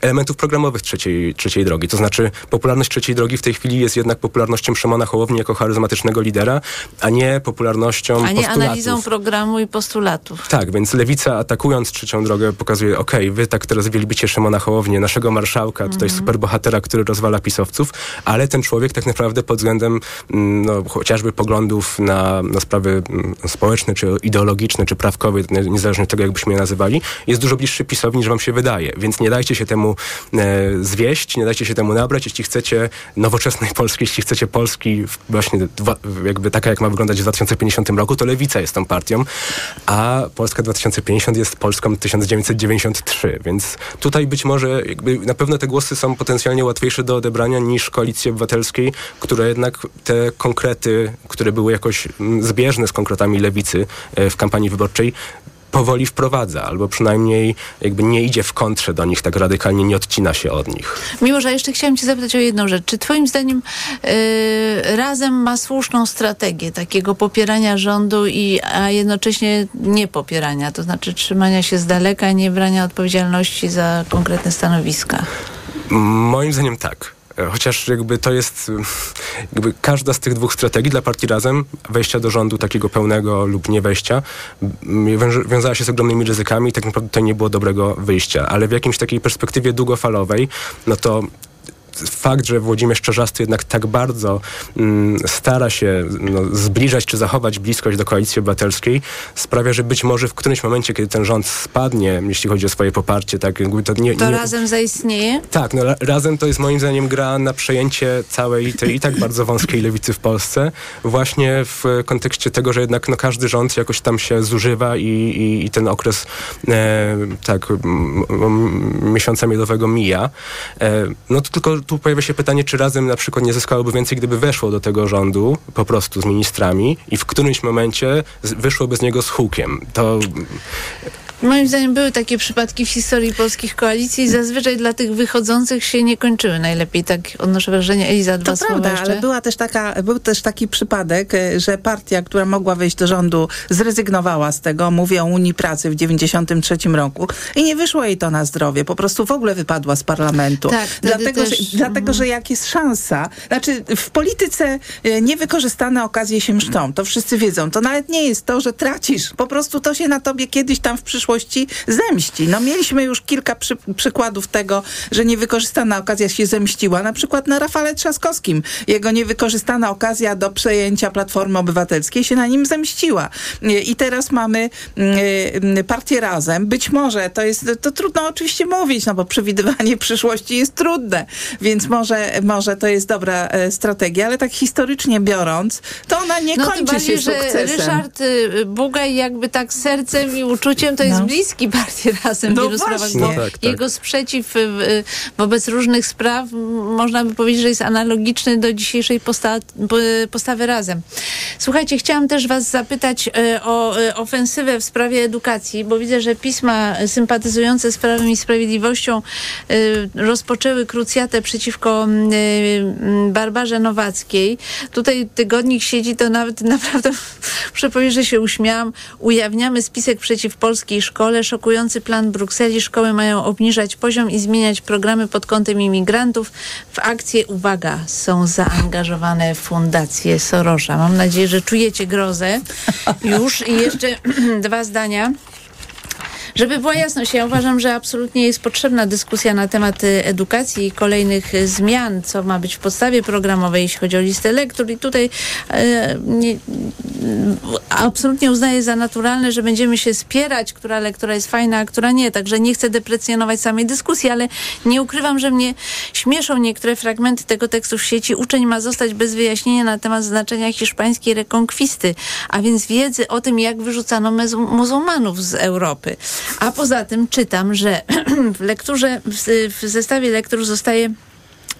elementów programowych trzeciej, trzeciej drogi. To znaczy popularność trzeciej drogi w tej chwili jest jednak popularnością Szymona Hołowni jako charyzmatycznego lidera, a nie popularnością A nie postulatów. analizą programu i postulatów. Tak, więc lewica atakując trzecią drogę pokazuje, okej, wy tak teraz wielbicie Szymona Hołownię, naszego marszałka, tutaj Mhm. superbohatera, który rozwala pisowców, ale ten człowiek tak naprawdę pod względem mm, no, chociażby poglądów na, na sprawy mm, społeczne, czy ideologiczne, czy prawkowe, nie- niezależnie od tego, jakbyśmy je nazywali, jest dużo bliższy PiSowi niż wam się wydaje. Więc nie dajcie się temu e, zwieść, nie dajcie się temu nabrać, jeśli chcecie nowoczesnej Polski, jeśli chcecie Polski właśnie dwa, jakby taka, jak ma wyglądać w 2050 roku, to Lewica jest tą partią, a Polska 2050 jest Polską 1993, więc tutaj być może jakby na pewno te głosy są potencjalnie łatwiejsze do odebrania niż Koalicji Obywatelskiej, która jednak te konkrety, które były jakoś mm, zbieżne z konkretami Lewicy e, w kampanii wyborczej, powoli wprowadza, albo przynajmniej jakby nie idzie w kontrze do nich tak radykalnie, nie odcina się od nich. Mimo, że jeszcze chciałam cię zapytać o jedną rzecz. Czy twoim zdaniem y, Razem ma słuszną strategię takiego popierania rządu, i, a jednocześnie nie popierania, to znaczy trzymania się z daleka, nie brania odpowiedzialności za konkretne stanowiska? Moim zdaniem tak. E, Chociaż jakby to jest y, jakby każda z tych dwóch strategii dla partii razem, wejścia do rządu takiego pełnego lub nie wejścia, wiązała się z ogromnymi ryzykami i tak naprawdę to nie było dobrego wyjścia. Ale w jakimś takiej perspektywie długofalowej, no to fakt, że Włodzimierz Czarzasty jednak tak bardzo mm, stara się no, zbliżać czy zachować bliskość do Koalicji Obywatelskiej, sprawia, że być może w którymś momencie, kiedy ten rząd spadnie, jeśli chodzi o swoje poparcie, tak jakby to nie... To nie razem zaistnieje? tak, no ra- razem to jest moim zdaniem gra na przejęcie całej tej i tak bardzo wąskiej lewicy w Polsce, właśnie w kontekście tego, że jednak no, każdy rząd jakoś tam się zużywa i, i, i ten okres e, tak miesiąca miodowego mija. E, no to tylko tu pojawia się pytanie, czy razem na przykład nie zyskałoby więcej, gdyby weszło do tego rządu po prostu z ministrami i w którymś momencie wyszłoby z niego z hukiem. To Moim zdaniem były takie przypadki w historii polskich koalicji i zazwyczaj dla tych wychodzących się nie kończyły najlepiej. Tak odnoszę wrażenie. Eliza, dwa To słowa prawda, jeszcze. ale była też taka, był też taki przypadek, e, że partia, która mogła wejść do rządu, zrezygnowała z tego. Mówię o Unii Pracy w 93 roku i nie wyszło jej to na zdrowie. Po prostu w ogóle wypadła z parlamentu. Tak, dlatego, też- że, dlatego, że jak jest szansa, znaczy w polityce e, niewykorzystane okazje się mszczą. To wszyscy wiedzą. To nawet nie jest to, że tracisz. Po prostu to się na tobie kiedyś tam w przyszłości zemści. No mieliśmy już kilka przy, przykładów tego, że niewykorzystana okazja się zemściła. Na przykład na Rafale Trzaskowskim. Jego niewykorzystana okazja do przejęcia Platformy Obywatelskiej się na nim zemściła. E, I teraz mamy e, partię Razem. Być może to jest, to trudno oczywiście mówić, no bo przewidywanie przyszłości jest trudne, więc może, może to jest dobra e, strategia, ale tak historycznie biorąc, to ona nie no, kończy bardziej, się że sukcesem. Ryszard y, Bugaj jakby tak sercem i uczuciem to jest bliski partii Razem w No wielu sprawach, właśnie. bo No tak, tak. jego sprzeciw y, y, wobec różnych spraw można by powiedzieć, że jest analogiczny do dzisiejszej posta po- postawy Razem. Słuchajcie, chciałam też was zapytać y, o ofensywę w sprawie edukacji, bo widzę, że pisma sympatyzujące z Prawem i Sprawiedliwością rozpoczęły krucjatę przeciwko Barbarze Nowackiej. Tutaj tygodnik siedzi, to nawet naprawdę muszę powiedzieć, że się uśmiałam. Ujawniamy spisek przeciw polskiej szkole. Szokujący plan Brukseli. Szkoły mają obniżać poziom i zmieniać programy pod kątem imigrantów. W akcję, uwaga, są zaangażowane fundacje Sorosza. Mam nadzieję, że czujecie grozę już. I jeszcze dwa zdania. Żeby była jasność, ja uważam, że absolutnie jest potrzebna dyskusja na temat y, edukacji i kolejnych y, zmian, co ma być w podstawie programowej, jeśli chodzi o listę lektur. I tutaj e, nie, absolutnie uznaję za naturalne, że będziemy się spierać, która lektura jest fajna, a która nie. Także nie chcę deprecjonować samej dyskusji, ale nie ukrywam, że mnie śmieszą niektóre fragmenty tego tekstu w sieci. Uczeń ma zostać bez wyjaśnienia na temat znaczenia hiszpańskiej rekonkwisty, a więc wiedzy o tym, jak wyrzucano muzułmanów z Europy. A poza tym czytam, że w lekturze, w, zestawie lektur zostaje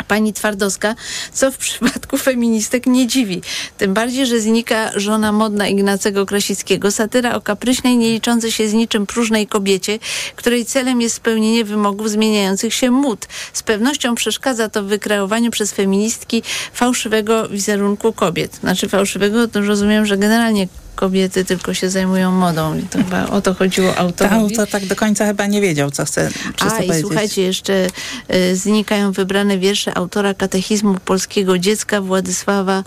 pani Twardowska, co w przypadku feministek nie dziwi. Tym bardziej, że znika żona modna Ignacego Krasickiego, satyra o kapryśnej, nie liczącej się z niczym próżnej kobiecie, której celem jest spełnienie wymogów zmieniających się mód. Z pewnością przeszkadza to w wykreowaniu przez feministki fałszywego wizerunku kobiet. Znaczy fałszywego, to rozumiem, że generalnie kobiety tylko się zajmują modą i to chyba o to chodziło autorowi. autor tak do końca chyba nie wiedział, co chce przez A to i powiedzieć. słuchajcie, jeszcze y, znikają wybrane wiersze autora katechizmu polskiego dziecka Władysława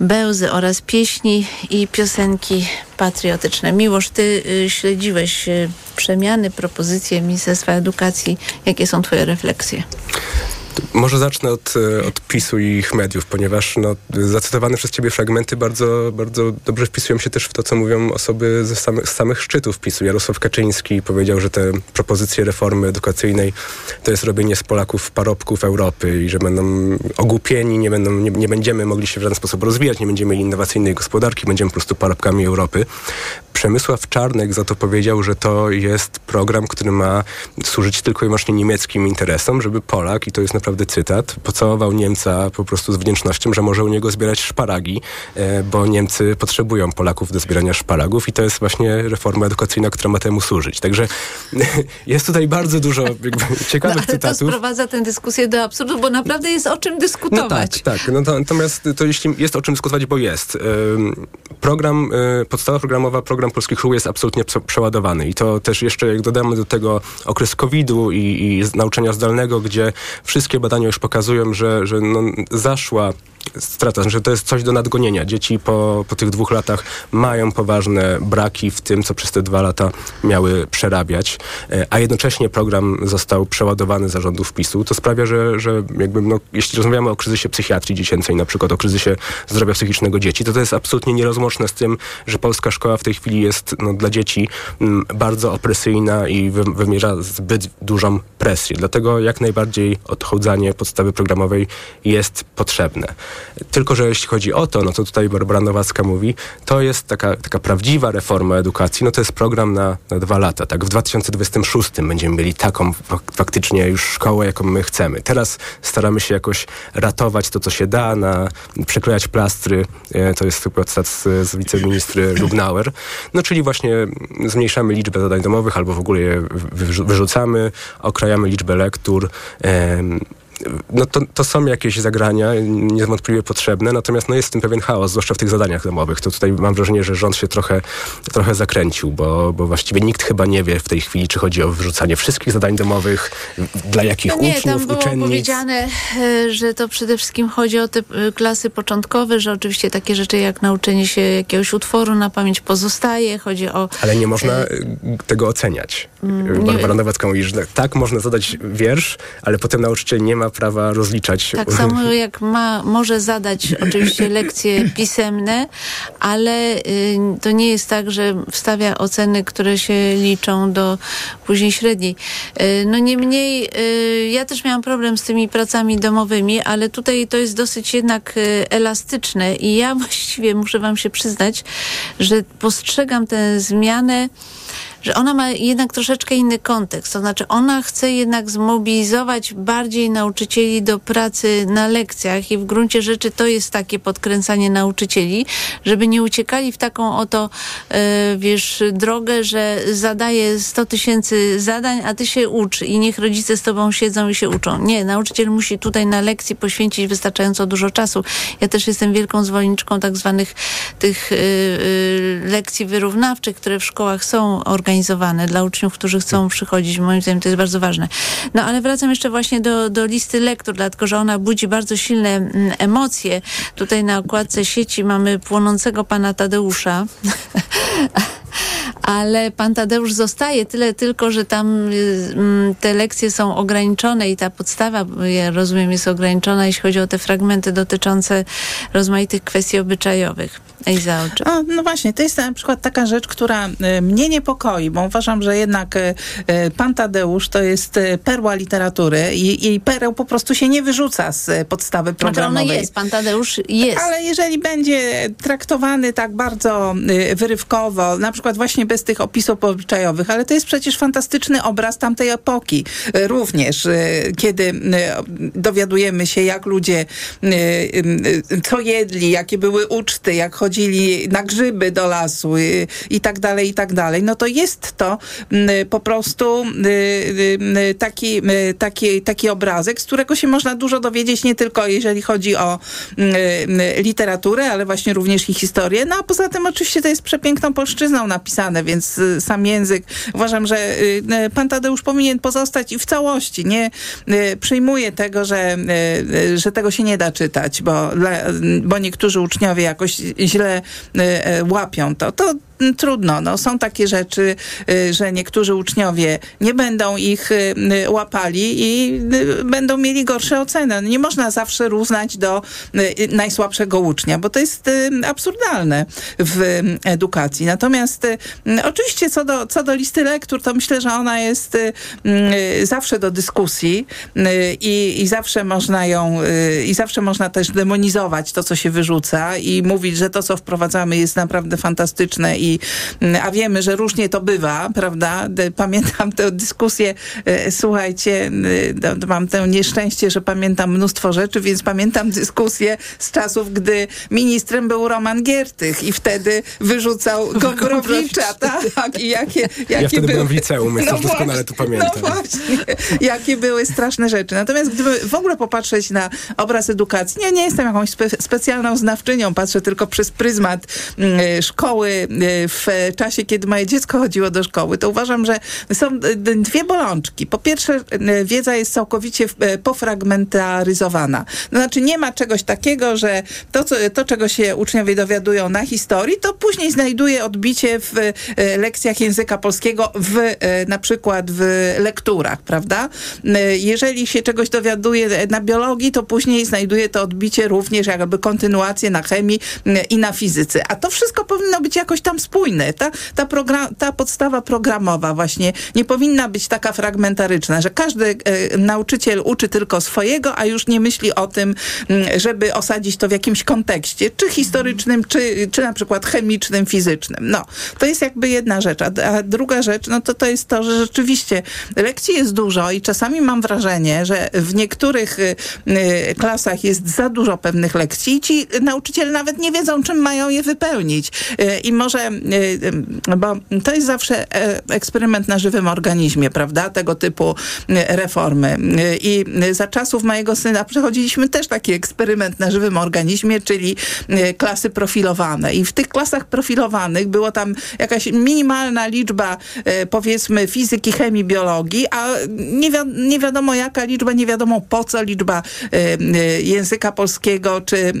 Bełzy oraz pieśni i piosenki patriotyczne. Miłosz, ty y, śledziłeś y, przemiany, propozycje Ministerstwa Edukacji. Jakie są twoje refleksje? Może zacznę od, e, od PiSu i ich mediów, ponieważ no, zacytowane przez ciebie fragmenty bardzo, bardzo dobrze wpisują się też w to, co mówią osoby ze z samych szczytów PiSu. Jarosław Kaczyński powiedział, że te propozycje reformy edukacyjnej to jest robienie z Polaków parobków Europy i że będą ogłupieni, nie, będą, nie, nie będziemy mogli się w żaden sposób rozwijać, nie będziemy mieli innowacyjnej gospodarki, będziemy po prostu parobkami Europy. Przemysław Czarnek za to powiedział, że to jest program, który ma służyć tylko i wyłącznie niemieckim interesom, żeby Polak, i to jest naprawdę cytat, pocałował Niemca po prostu z wdzięcznością, że może u niego zbierać szparagi, e, bo Niemcy potrzebują Polaków do zbierania szparagów i to jest właśnie reforma edukacyjna, która ma temu służyć. Także jest tutaj bardzo dużo jakby, ciekawych No, ale to cytatów. sprowadza tę dyskusję do absurdu, bo naprawdę jest o czym No dyskutować. tak, tak. No to, natomiast to jeśli jest o czym dyskutować, bo jest. Program, y, podstawa programowa, program Polskich Szkół jest absolutnie prze- przeładowany i to też jeszcze jak dodamy do tego okres COVID-u i, i nauczania zdalnego, gdzie wszystkie badania już pokazują, że, że no, zaszła strata, że to jest coś do nadgonienia. Dzieci po, po tych dwóch latach mają poważne braki w tym, co przez te dwa lata miały przerabiać, e, a jednocześnie program został przeładowany zarządów PiSu. To sprawia, że, że jakby, no, jeśli rozmawiamy o kryzysie psychiatrii dziecięcej, na przykład o kryzysie zdrowia psychicznego dzieci, to to jest absolutnie nierozłączne z tym, że polska szkoła w tej chwili jest no, dla dzieci mm, bardzo opresyjna i wy, wymierza zbyt dużą presję. Dlatego jak najbardziej odchudzanie podstawy programowej jest potrzebne. Tylko, że jeśli chodzi o to, no to tutaj Barbara Nowacka mówi, to jest taka, taka prawdziwa reforma edukacji, no to jest program na, na dwa lata. Tak, w 2026 będziemy mieli taką fak- faktycznie już szkołę, jaką my chcemy. Teraz staramy się jakoś ratować to, co się da, na, przyklejać plastry, e, to jest chyba cytat z, z wiceministry Lubnauer, no czyli właśnie zmniejszamy liczbę zadań domowych albo w ogóle je wyrzu- wyrzucamy, okrajamy liczbę lektur, no to, to są jakieś zagrania, niewątpliwie potrzebne, natomiast no jest w tym pewien chaos, zwłaszcza w tych zadaniach domowych. To tutaj mam wrażenie, że rząd się trochę, trochę zakręcił, bo, bo właściwie nikt chyba nie wie w tej chwili, czy chodzi o wyrzucanie wszystkich zadań domowych, dla jakich No nie, uczniów, tam było uczennic. powiedziane, e, że to przede wszystkim chodzi o te e, klasy początkowe, że oczywiście takie rzeczy jak nauczenie się jakiegoś utworu na pamięć pozostaje, chodzi o... Ale nie można y, tego oceniać. Mm, Barbara mówi, że tak, można zadać wiersz, ale potem nauczyciel nie ma prawa rozliczać. Tak samo jak ma, może zadać oczywiście lekcje pisemne, ale y, to nie jest tak, że wstawia oceny, które się liczą do później średniej. Y, no niemniej, y, ja też miałam problem z tymi pracami domowymi, ale tutaj to jest dosyć jednak elastyczne i ja właściwie muszę wam się przyznać, że postrzegam tę zmianę że ona ma jednak troszeczkę inny kontekst. To znaczy ona chce jednak zmobilizować bardziej nauczycieli do pracy na lekcjach i w gruncie rzeczy to jest takie podkręcanie nauczycieli, żeby nie uciekali w taką oto, e, wiesz, drogę, że zadaje 100 tysięcy zadań, a ty się ucz i niech rodzice z tobą siedzą i się uczą. Nie, nauczyciel musi tutaj na lekcji poświęcić wystarczająco dużo czasu. Ja też jestem wielką zwolenniczką tak zwanych tych y, y, lekcji wyrównawczych, które w szkołach są organizowane dla uczniów, którzy chcą przychodzić. Moim zdaniem to jest bardzo ważne. No ale wracam jeszcze właśnie do, do listy lektur, dlatego że ona budzi bardzo silne mm, emocje. Tutaj na okładce sieci mamy płonącego pana Tadeusza. ale pan Tadeusz zostaje, tyle tylko, że tam y, mm, te lekcje są ograniczone i ta podstawa, ja rozumiem, jest ograniczona, jeśli chodzi o te fragmenty dotyczące rozmaitych kwestii obyczajowych. Eiza, o, no właśnie, to jest na przykład taka rzecz, która y, mnie niepokoi, bo uważam, że jednak y, pan Tadeusz to jest perła literatury i, i pereł po prostu się nie wyrzuca z podstawy programowej. Znaczy jest, pan Tadeusz jest. Ale jeżeli będzie traktowany tak bardzo wyrywkowo, na przykład właśnie bez tych opisów obyczajowych, ale to jest przecież fantastyczny obraz tamtej epoki. Również, y, kiedy y, dowiadujemy się, jak ludzie y, co jedli, jakie były uczty, jak chodzili na grzyby do lasu i tak dalej, i tak dalej. No to jest to y, po prostu taki, taki, taki obrazek, z którego się można dużo dowiedzieć, nie tylko jeżeli chodzi o y, literaturę, ale właśnie również i historię. No a poza tym oczywiście to jest przepiękną polszczyzną napisane, więc y, sam język uważam, że y, y, pan Tadeusz powinien pozostać i w całości. Nie przyjmuję tego, że, że tego się nie da czytać, bo, bo niektórzy uczniowie jakoś źle łapią to. To trudno. No, są takie rzeczy, y, że niektórzy uczniowie nie będą ich y, y, łapali i będą mieli gorsze oceny. No, nie można zawsze równać do najsłabszego ucznia, bo to jest absurdalne w y, edukacji. Natomiast y, oczywiście co do, co do listy lektur, to myślę, że ona jest zawsze do dyskusji i, i zawsze można ją, i zawsze można też demonizować to, co się wyrzuca i mówić, że to, co wprowadzamy jest naprawdę fantastyczne i, mm, a wiemy, że różnie to bywa, prawda? Pamiętam tę dyskusję, e, słuchajcie, y, to mam tę nieszczęście, że pamiętam mnóstwo rzeczy, więc pamiętam dyskusję z czasów, gdy ministrem był Roman Giertych i wtedy wyrzucał Gombrowicza, tak? I jakie, jakie Ja wtedy były... byłem w liceum, więc No też doskonale właśnie, to pamiętam. No właśnie, jakie były straszne rzeczy. Natomiast gdyby w ogóle popatrzeć na obraz edukacji, nie, nie jestem jakąś spe, specjalną znawczynią, patrzę tylko przez pryzmat mm, szkoły y, w czasie, kiedy moje dziecko chodziło do szkoły, to uważam, że są dwie bolączki. Po pierwsze, y, wiedza jest całkowicie y, pofragmentaryzowana. To znaczy nie ma czegoś takiego, że to, co, to, czego się uczniowie dowiadują na historii, to później znajduje odbicie w y, lekcjach języka polskiego, w, na przykład w lekturach, prawda? Jeżeli się czegoś dowiaduje na biologii, to później znajduje to odbicie również jakby kontynuację na chemii i na fizyce. A to wszystko powinno być jakoś tam spójne. Ta, ta, ta podstawa programowa właśnie nie powinna być taka fragmentaryczna, że każdy y, nauczyciel uczy tylko swojego, a już nie myśli o tym, żeby osadzić to w jakimś kontekście, czy historycznym, czy, czy na przykład chemicznym, fizycznym. No, to jest jakby jedna rzecz. A, a druga rzecz, no to to jest to, że rzeczywiście lekcji jest dużo i czasami mam wrażenie, że w niektórych y, y, klasach jest za dużo pewnych lekcji i ci nauczyciele nawet nie wiedzą, czym mają je wypełnić. Y, I może, bo to jest zawsze e, eksperyment na żywym organizmie, prawda? Tego typu y, reformy. Y, I za czasów mojego syna przechodziliśmy też taki eksperyment na żywym organizmie, czyli klasy profilowane. I w tych klasach profilowanych było tam jakaś minimalna liczba, powiedzmy, fizyki, chemii, biologii, a nie, wi- nie wiadomo jaka liczba, nie wiadomo po co liczba języka polskiego, czy,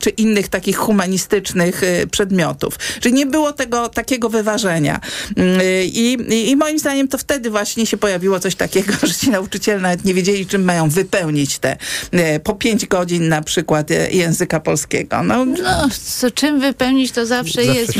czy innych takich humanistycznych przedmiotów. Czyli nie było tego takiego wyważenia. Y, I, i, I moim zdaniem to wtedy właśnie się pojawiło coś takiego, że ci nauczyciele nawet nie wiedzieli, czym mają wypełnić te y, po pięć godzin na przykład y, języka polskiego. No, No, co, czym wypełnić to zawsze, Zawsze jest.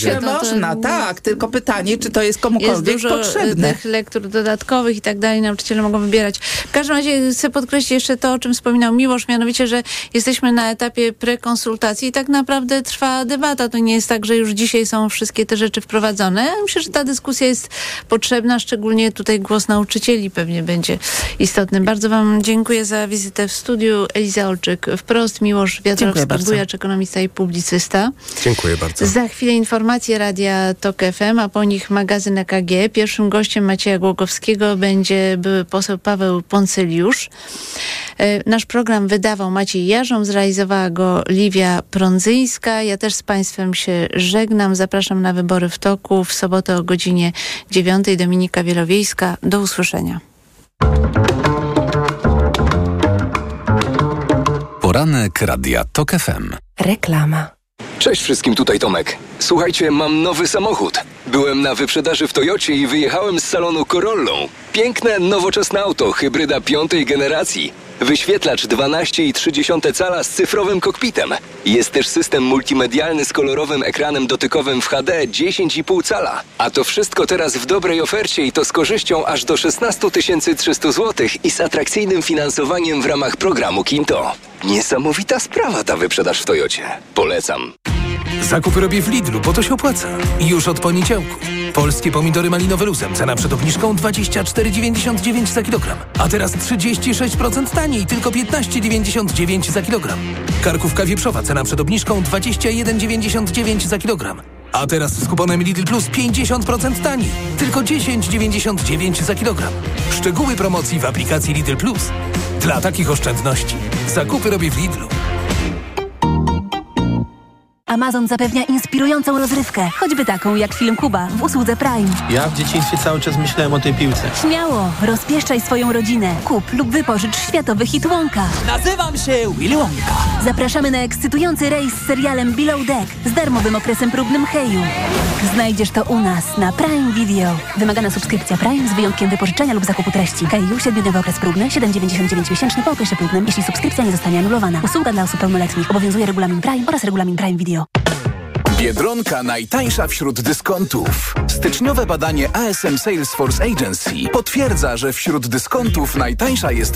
się. To- to- można, tak, tylko pytanie, czy to jest Jest komukolwiek dużo e, potrzebne. tych lektur dodatkowych i tak dalej, nauczyciele mogą wybierać. W każdym razie chcę podkreślić jeszcze to, o czym wspominał Miłosz, mianowicie, że jesteśmy na etapie prekonsultacji i tak naprawdę trwa debata. To nie jest tak, że już dzisiaj są są wszystkie te rzeczy wprowadzone. Myślę, że ta dyskusja jest potrzebna, szczególnie tutaj głos nauczycieli pewnie będzie istotny. Bardzo Wam dziękuję za wizytę w studiu. Eliza Olczyk, wprost Miłosz Wiatrowski-Bujacz, ekonomista i publicysta. Dziękuję bardzo. Za chwilę informacje Radia TOK FM, a po nich magazyn EKG. Pierwszym gościem Macieja Głogowskiego będzie były poseł Paweł Poncyliusz. E, Nasz program wydawał Maciej Jarząb, zrealizowała go Livia Prądzyńska. Ja też z Państwem się żegnam. Zapraszam na wybory w toku w sobotę o godzinie 9. Dominika Wielowiejska. Do usłyszenia. Poranek Radia TOK FM. Reklama. Cześć wszystkim, tutaj Tomek. Słuchajcie, mam nowy samochód. Byłem na wyprzedaży w Toyocie i wyjechałem z salonu Corollą. Piękne, nowoczesne auto, hybryda piątej generacji. Wyświetlacz 12,3 cala z cyfrowym kokpitem. Jest też system multimedialny z kolorowym ekranem dotykowym w HD 10,5 cala. A to wszystko teraz w dobrej ofercie i to z korzyścią aż do 16 300 zł i z atrakcyjnym finansowaniem w ramach programu Kinto. Niesamowita sprawa ta wyprzedaż w Toyocie. Polecam. Zakupy robię w Lidlu, bo to się opłaca. Już od poniedziałku. Polskie pomidory malinowe luzem. Cena przed obniżką 24,99 za kilogram. A teraz 36% taniej, tylko 15,99 za kilogram. Karkówka wieprzowa. Cena przed obniżką 21,99 za kilogram. A teraz z kuponem Lidl Plus 50% taniej. Tylko 10,99 za kilogram. Szczegóły promocji w aplikacji Lidl Plus. Dla takich oszczędności. Zakupy robię w Lidlu. Amazon zapewnia inspirującą rozrywkę, choćby taką jak film Kuba w usłudze Prime. Ja w dzieciństwie cały czas myślałem o tej piłce. Śmiało, rozpieszczaj swoją rodzinę. Kup lub wypożycz światowy hit Wonka. Nazywam się Willy Wonka. Zapraszamy na ekscytujący rejs z serialem Below Deck z darmowym okresem próbnym Heju. Znajdziesz to u nas na Prime Video. Wymagana subskrypcja Prime z wyjątkiem wypożyczenia lub zakupu treści. Heju, 7 okres próbny, 7,99 miesięczny po okresie próbnym, jeśli subskrypcja nie zostanie anulowana. Usługa dla osób pełnoletnich. Obowiązuje regulamin Prime oraz regulamin Prime Video. Biedronka najtańsza wśród dyskontów. Styczniowe badanie ASM Salesforce Agency potwierdza, że wśród dyskontów najtańsza jest